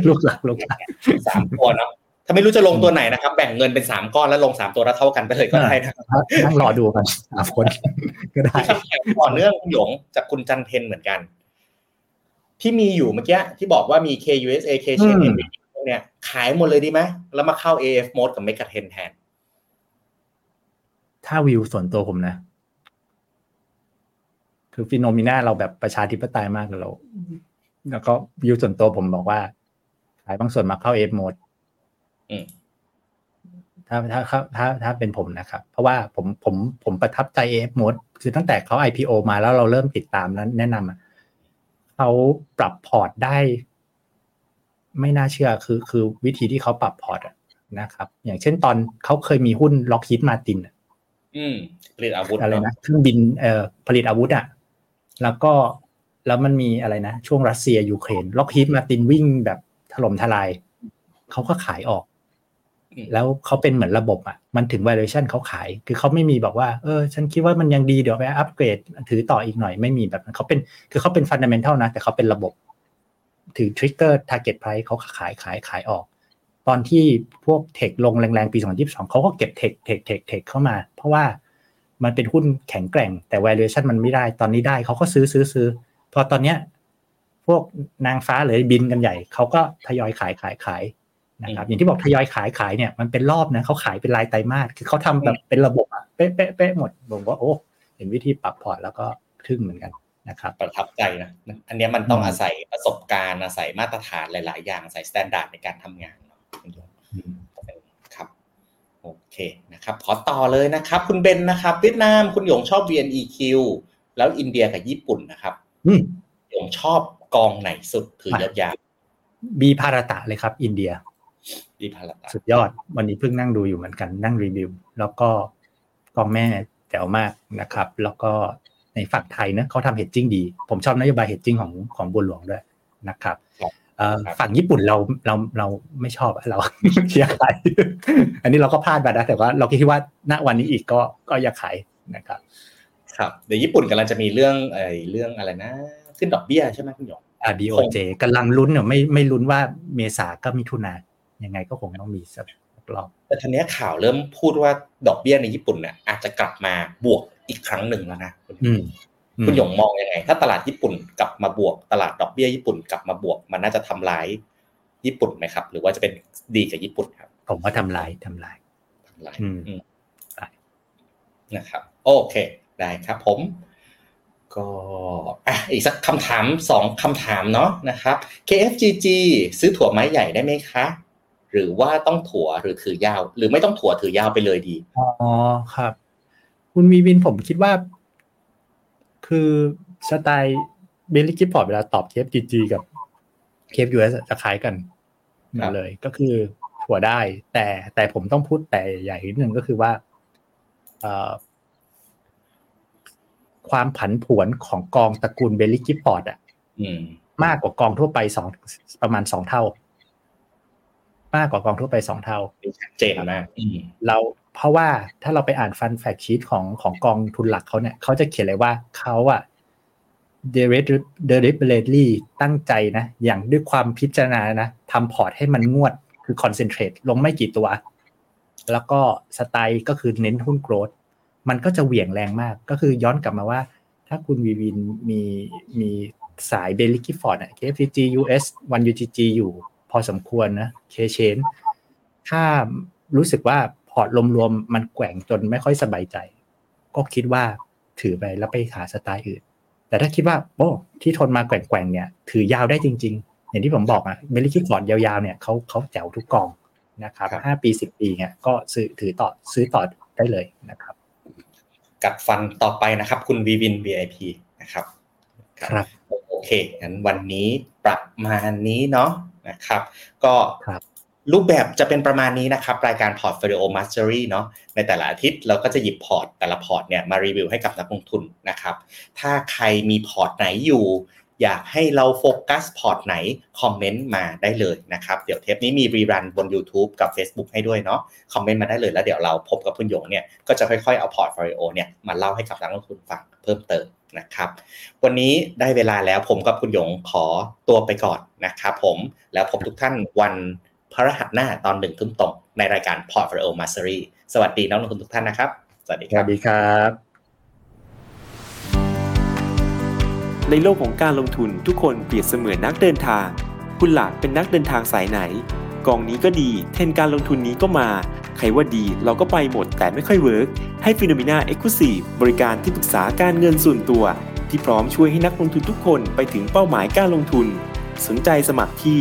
ลูกหลักลูกหลักสามตัวเนาะถ้าไม่รู้จะลงตัวไหนนะครับ แบ่งเงินเป็นสามก้อนแล้วลงสามตัวแล้วเท่ากันไปเลยก็ได้นะครับนั่งรอดูกันสามคนก็ได้มีคำถามต่อเนื่องคุณหยงจากคุณจันเพนเหมือนกัน ที่มีอยู่เมื่อกี้ที่บอกว่ามี KUSA K Chain อืมพวกเนี่ยขายหมดเลยดีไหมแล้วมาเข้า AF mode กับ Mega 10แทน ถ้าวิวส่วนตัวผมนะ คือฟิโนมิน่าเราแบบประชาธิปไตยมากเลยเราแล้วก็วิวส่วนตัวผมบอกว่า ขายบางส่วนมาเข้าเอฟโหมดอืมถ้าถ้าถ้าถ้าถ้าเป็นผมนะครับ เพราะว่าผมผมผมประทับใจ AFMOAT คือตั้งแต่เขา IPO มาแล้วเราเริ่มติดตามแล้วแนะนำอะเขาปรับพอร์ตได้ ไม่น่าเชื่อคือคือวิธีที่เขาปรับพอร์ตอะนะครับ อย่างเช่นตอนเขาเคยมีหุ้น Lockheed Martin อื มผลิตอาวุธอะไรเนาะนะเครื่องบินเอ่อผลิตอาวุธอะแล้วก็แล้วมันมีอะไรนะ ช่วงรัสเซียยูเครน Lockheed Martin วิ่งแบบถล่มทลายเขาก็ขายออกอืมแล้วเขาเป็นเหมือนระบบอะมันถึง valuation เขาขาย คือเขาไม่มีบอกว่า เออ ฉันคิดว่ามันยังดีเดี๋ยวไปอัปเกรด ถือต่ออีกหน่อยไม่มีแบบนั้นเขาเป็นคือเขาเป็น fundamental นะ แต่เขาเป็นระบบ ถึง trigger target price เขาขายขายขายออก ตอนที่พวก tech ลงแรงๆ ปี 2022 เขาก็เก็บ tech tech tech tech เข้ามา เพราะว่ามันเป็นหุ้นแข็งแกร่ง แต่ valuation มันไม่ได้ ตอนนี้ได้เขาก็ซื้อซื้อซื้อ พอตอนเนี้ยพวกนางฟ้าเลยบินกันใหญ่ เขาก็ทยอยขายขายขายนะครับ อย่างที่บอกทยอยขายขายเนี่ยมันเป็นรอบนะเขาขายเป็นรายไตรมาส คือเขาทำแบบเป็นระบบอะเป๊ะเป๊ะเป๊ะหมดผมว่าโอ้เห็นวิธีปรับพอร์ตแล้วก็ทึ่งเหมือนกันนะครับประทับใจนะ อันเนี้ยมันต้องอืมอาศัยประสบการณ์อาศัยมาตรฐานหลาย ๆ อย่างอาศัย standard ในการทำงาน เนาะคุณหยงครับโอเคนะครับขอต่อเลยนะครับ คุณเบนนะครับ เวียดนามคุณหยงชอบ VNEQ แล้วอินเดียกับญี่ปุ่นนะครับอืมหยงชอบกองไหนสุดถือยาวบีพารตะเลยครับ อินเดียดีพาราตาสุดยอด วันนี้เพิ่งนั่งดูอยู่เหมือนกันนั่งรีวิว แล้วก็กองแม่แจ๋วมากนะครับ แล้วก็ในฝั่งไทยเนะเขาทำเฮดจิ้งดี ผมชอบนโยบายเฮดจิ้งของของบัวหลวงด้วยนะครับเอ่อ ฝั่งญี่ปุ่นเราเราเราไม่ชอบอะเราเชียร์ขายอันนี้เราก็พลาดไปนะแต่ว่าเราคิดว่าณวันนี้อีกก็ก็อยากขายนะครับ ครับเดี๋ยวญี่ปุ่นกำลังจะมีเรื่องไอ้เรื่องอะไรนะ ขึ้นดอกเบี้ยใช่ไหมคุณหยงอ่า BOJ กำลังลุ้นเนี่ยไม่ไม่ลุ้นว่าเมษาก็มิถุนายังไงก็คงต้องมีสักรอบแต่ทีนี้ข่าวเริ่มพูดว่าดอกเบี้ยในญี่ปุ่นเนี่ยอาจจะกลับมาบวกอีกครั้งหนึ่งแล้วนะอืม คุณหยงมองยังไง ถ้าตลาดญี่ปุ่นกลับมาบวก ตลาดดอกเบี้ยญี่ปุ่นกลับมาบวก มันน่าจะทำลายญี่ปุ่นไหมครับ หรือว่าจะเป็นดีกับญี่ปุ่นครับ ผมว่าทำลายทำลายทำลายอืมอืมได้นะครับ โอเค ได้ครับผม ก็อะอีกสักคำถามสองคำถามเนาะนะครับ KFGG ซื้อถัวไม้ใหญ่ได้ไหมคะ หรือว่าต้องถัวหรือถือยาว หรือไม่ต้องถัวถือยาวไปเลยดี อ๋อครับ คุณวีวินผมคิดว่า คือสไตล์ Baillie Gifford เวลาตอบ KFGG กับ KFUS จะคล้ายกันหมดเลยครับ ก็คือถัวได้ แต่แต่ผมต้องพูดแต่ใหญ่นิดนึงก็คือว่าเอ่อความผันผวนของกองตระกูล Baillie Gifford อะอืมมากกว่ากองทั่วไปสองประมาณสองเท่า มากกว่า กองทั่วไปสองเท่าชัดเจนมากอืมเรา เพราะว่าถ้าเราไปอ่าน fund fact sheet ของของกองทุนหลักเขาเนี่ยเขาจะเขียนเลยว่าเขาอะ deliberately ตั้งใจนะ อย่างด้วยความพิจารณานะทำพอร์ตให้มันงวดคือ concentrate ลงไม่กี่ตัว แล้วก็สไตล์ก็คือเน้นหุ้น growth มันก็จะเหวี่ยงแรงมาก ก็คือย้อนกลับมาว่า ถ้าคุณวีวินมีมีสาย Baillie Gifford อะ KFGG KFUS ONE-UGG อยู่พอสมควรนะ K-CHANGE ถ้ารู้สึกว่า พอร์ตรวมๆมันแกว่งจนไม่ค่อยสบายใจ ก็คิดว่าถือไปแล้วไปหาสไตล์อื่น แต่ถ้าคิดว่าโอ้ที่ทนมาแกว่งๆเนี่ย ถือยาวได้จริง ๆ อย่างที่ผมบอกอะ Baillie Gifford ยาวๆเนี่ยเขาเขาแจ๋วทุกกองนะครับครับห้าปีสิบปีเนี่ยก็ซื้อถือต่อซื้อต่อได้เลยนะครับ กัดฟันต่อไปนะครับ คุณวีวิน VIP นะครับ ครับโอเคงั้นวันนี้ประมาณนี้เนาะนะครับ ก็ค รูปแบบจะเป็นประมาณนี้นะครับรายการ Portfolio Mastery เนาะในแต่ละอาทิตย์เราก็จะหยิบพอร์ตแต่ละพอร์ตเนี่ยมารีวิวให้กับนักลงทุนนะครับ ถ้าใครมีพอร์ตไหนอยู่ อยากให้เราโฟกัสพอร์ตไหน คอมเมนต์มาได้เลยนะครับ เดี๋ยวเทปนี้มี rerun บน YouTube กับ Facebook ให้ด้วยเนาะคอมเมนต์มาได้เลยแล้วเดี๋ยวเราพบกับคุณหยงเนี่ยก็จะค่อยๆเอา portfolio เนี่ยมาเล่าให้กับนักลงทุนฟังเพิ่มเติมนะครับวันนี้ได้เวลาแล้วผมกับคุณหยงขอตัวไปก่อนนะครับผมแล้วพบทุกท่านวัน พฤหัสหน้าตอนหนึ่งทุ่มตรงในรายการ Portfolio Mastery สวัสดีนักลงทุนทุกท่านนะครับ สวัสดีครับสวัสดีครับ ในโลกของการลงทุนทุกคนเปรียบเสมือนนักเดินทาง คุณล่ะเป็นนักเดินทางสายไหน กองนี้ก็ดี เทรนด์การลงทุนนี้ก็มา ใครว่าดีเราก็ไปหมดแต่ไม่ค่อย workให้ฟิโนเมนาเอ็กซ์คลูซีฟบริการที่ปรึกษาการเงินส่วนตัว ที่พร้อมช่วยให้นักลงทุนทุกคนไปถึงเป้าหมายการลงทุน สนใจสมัครที่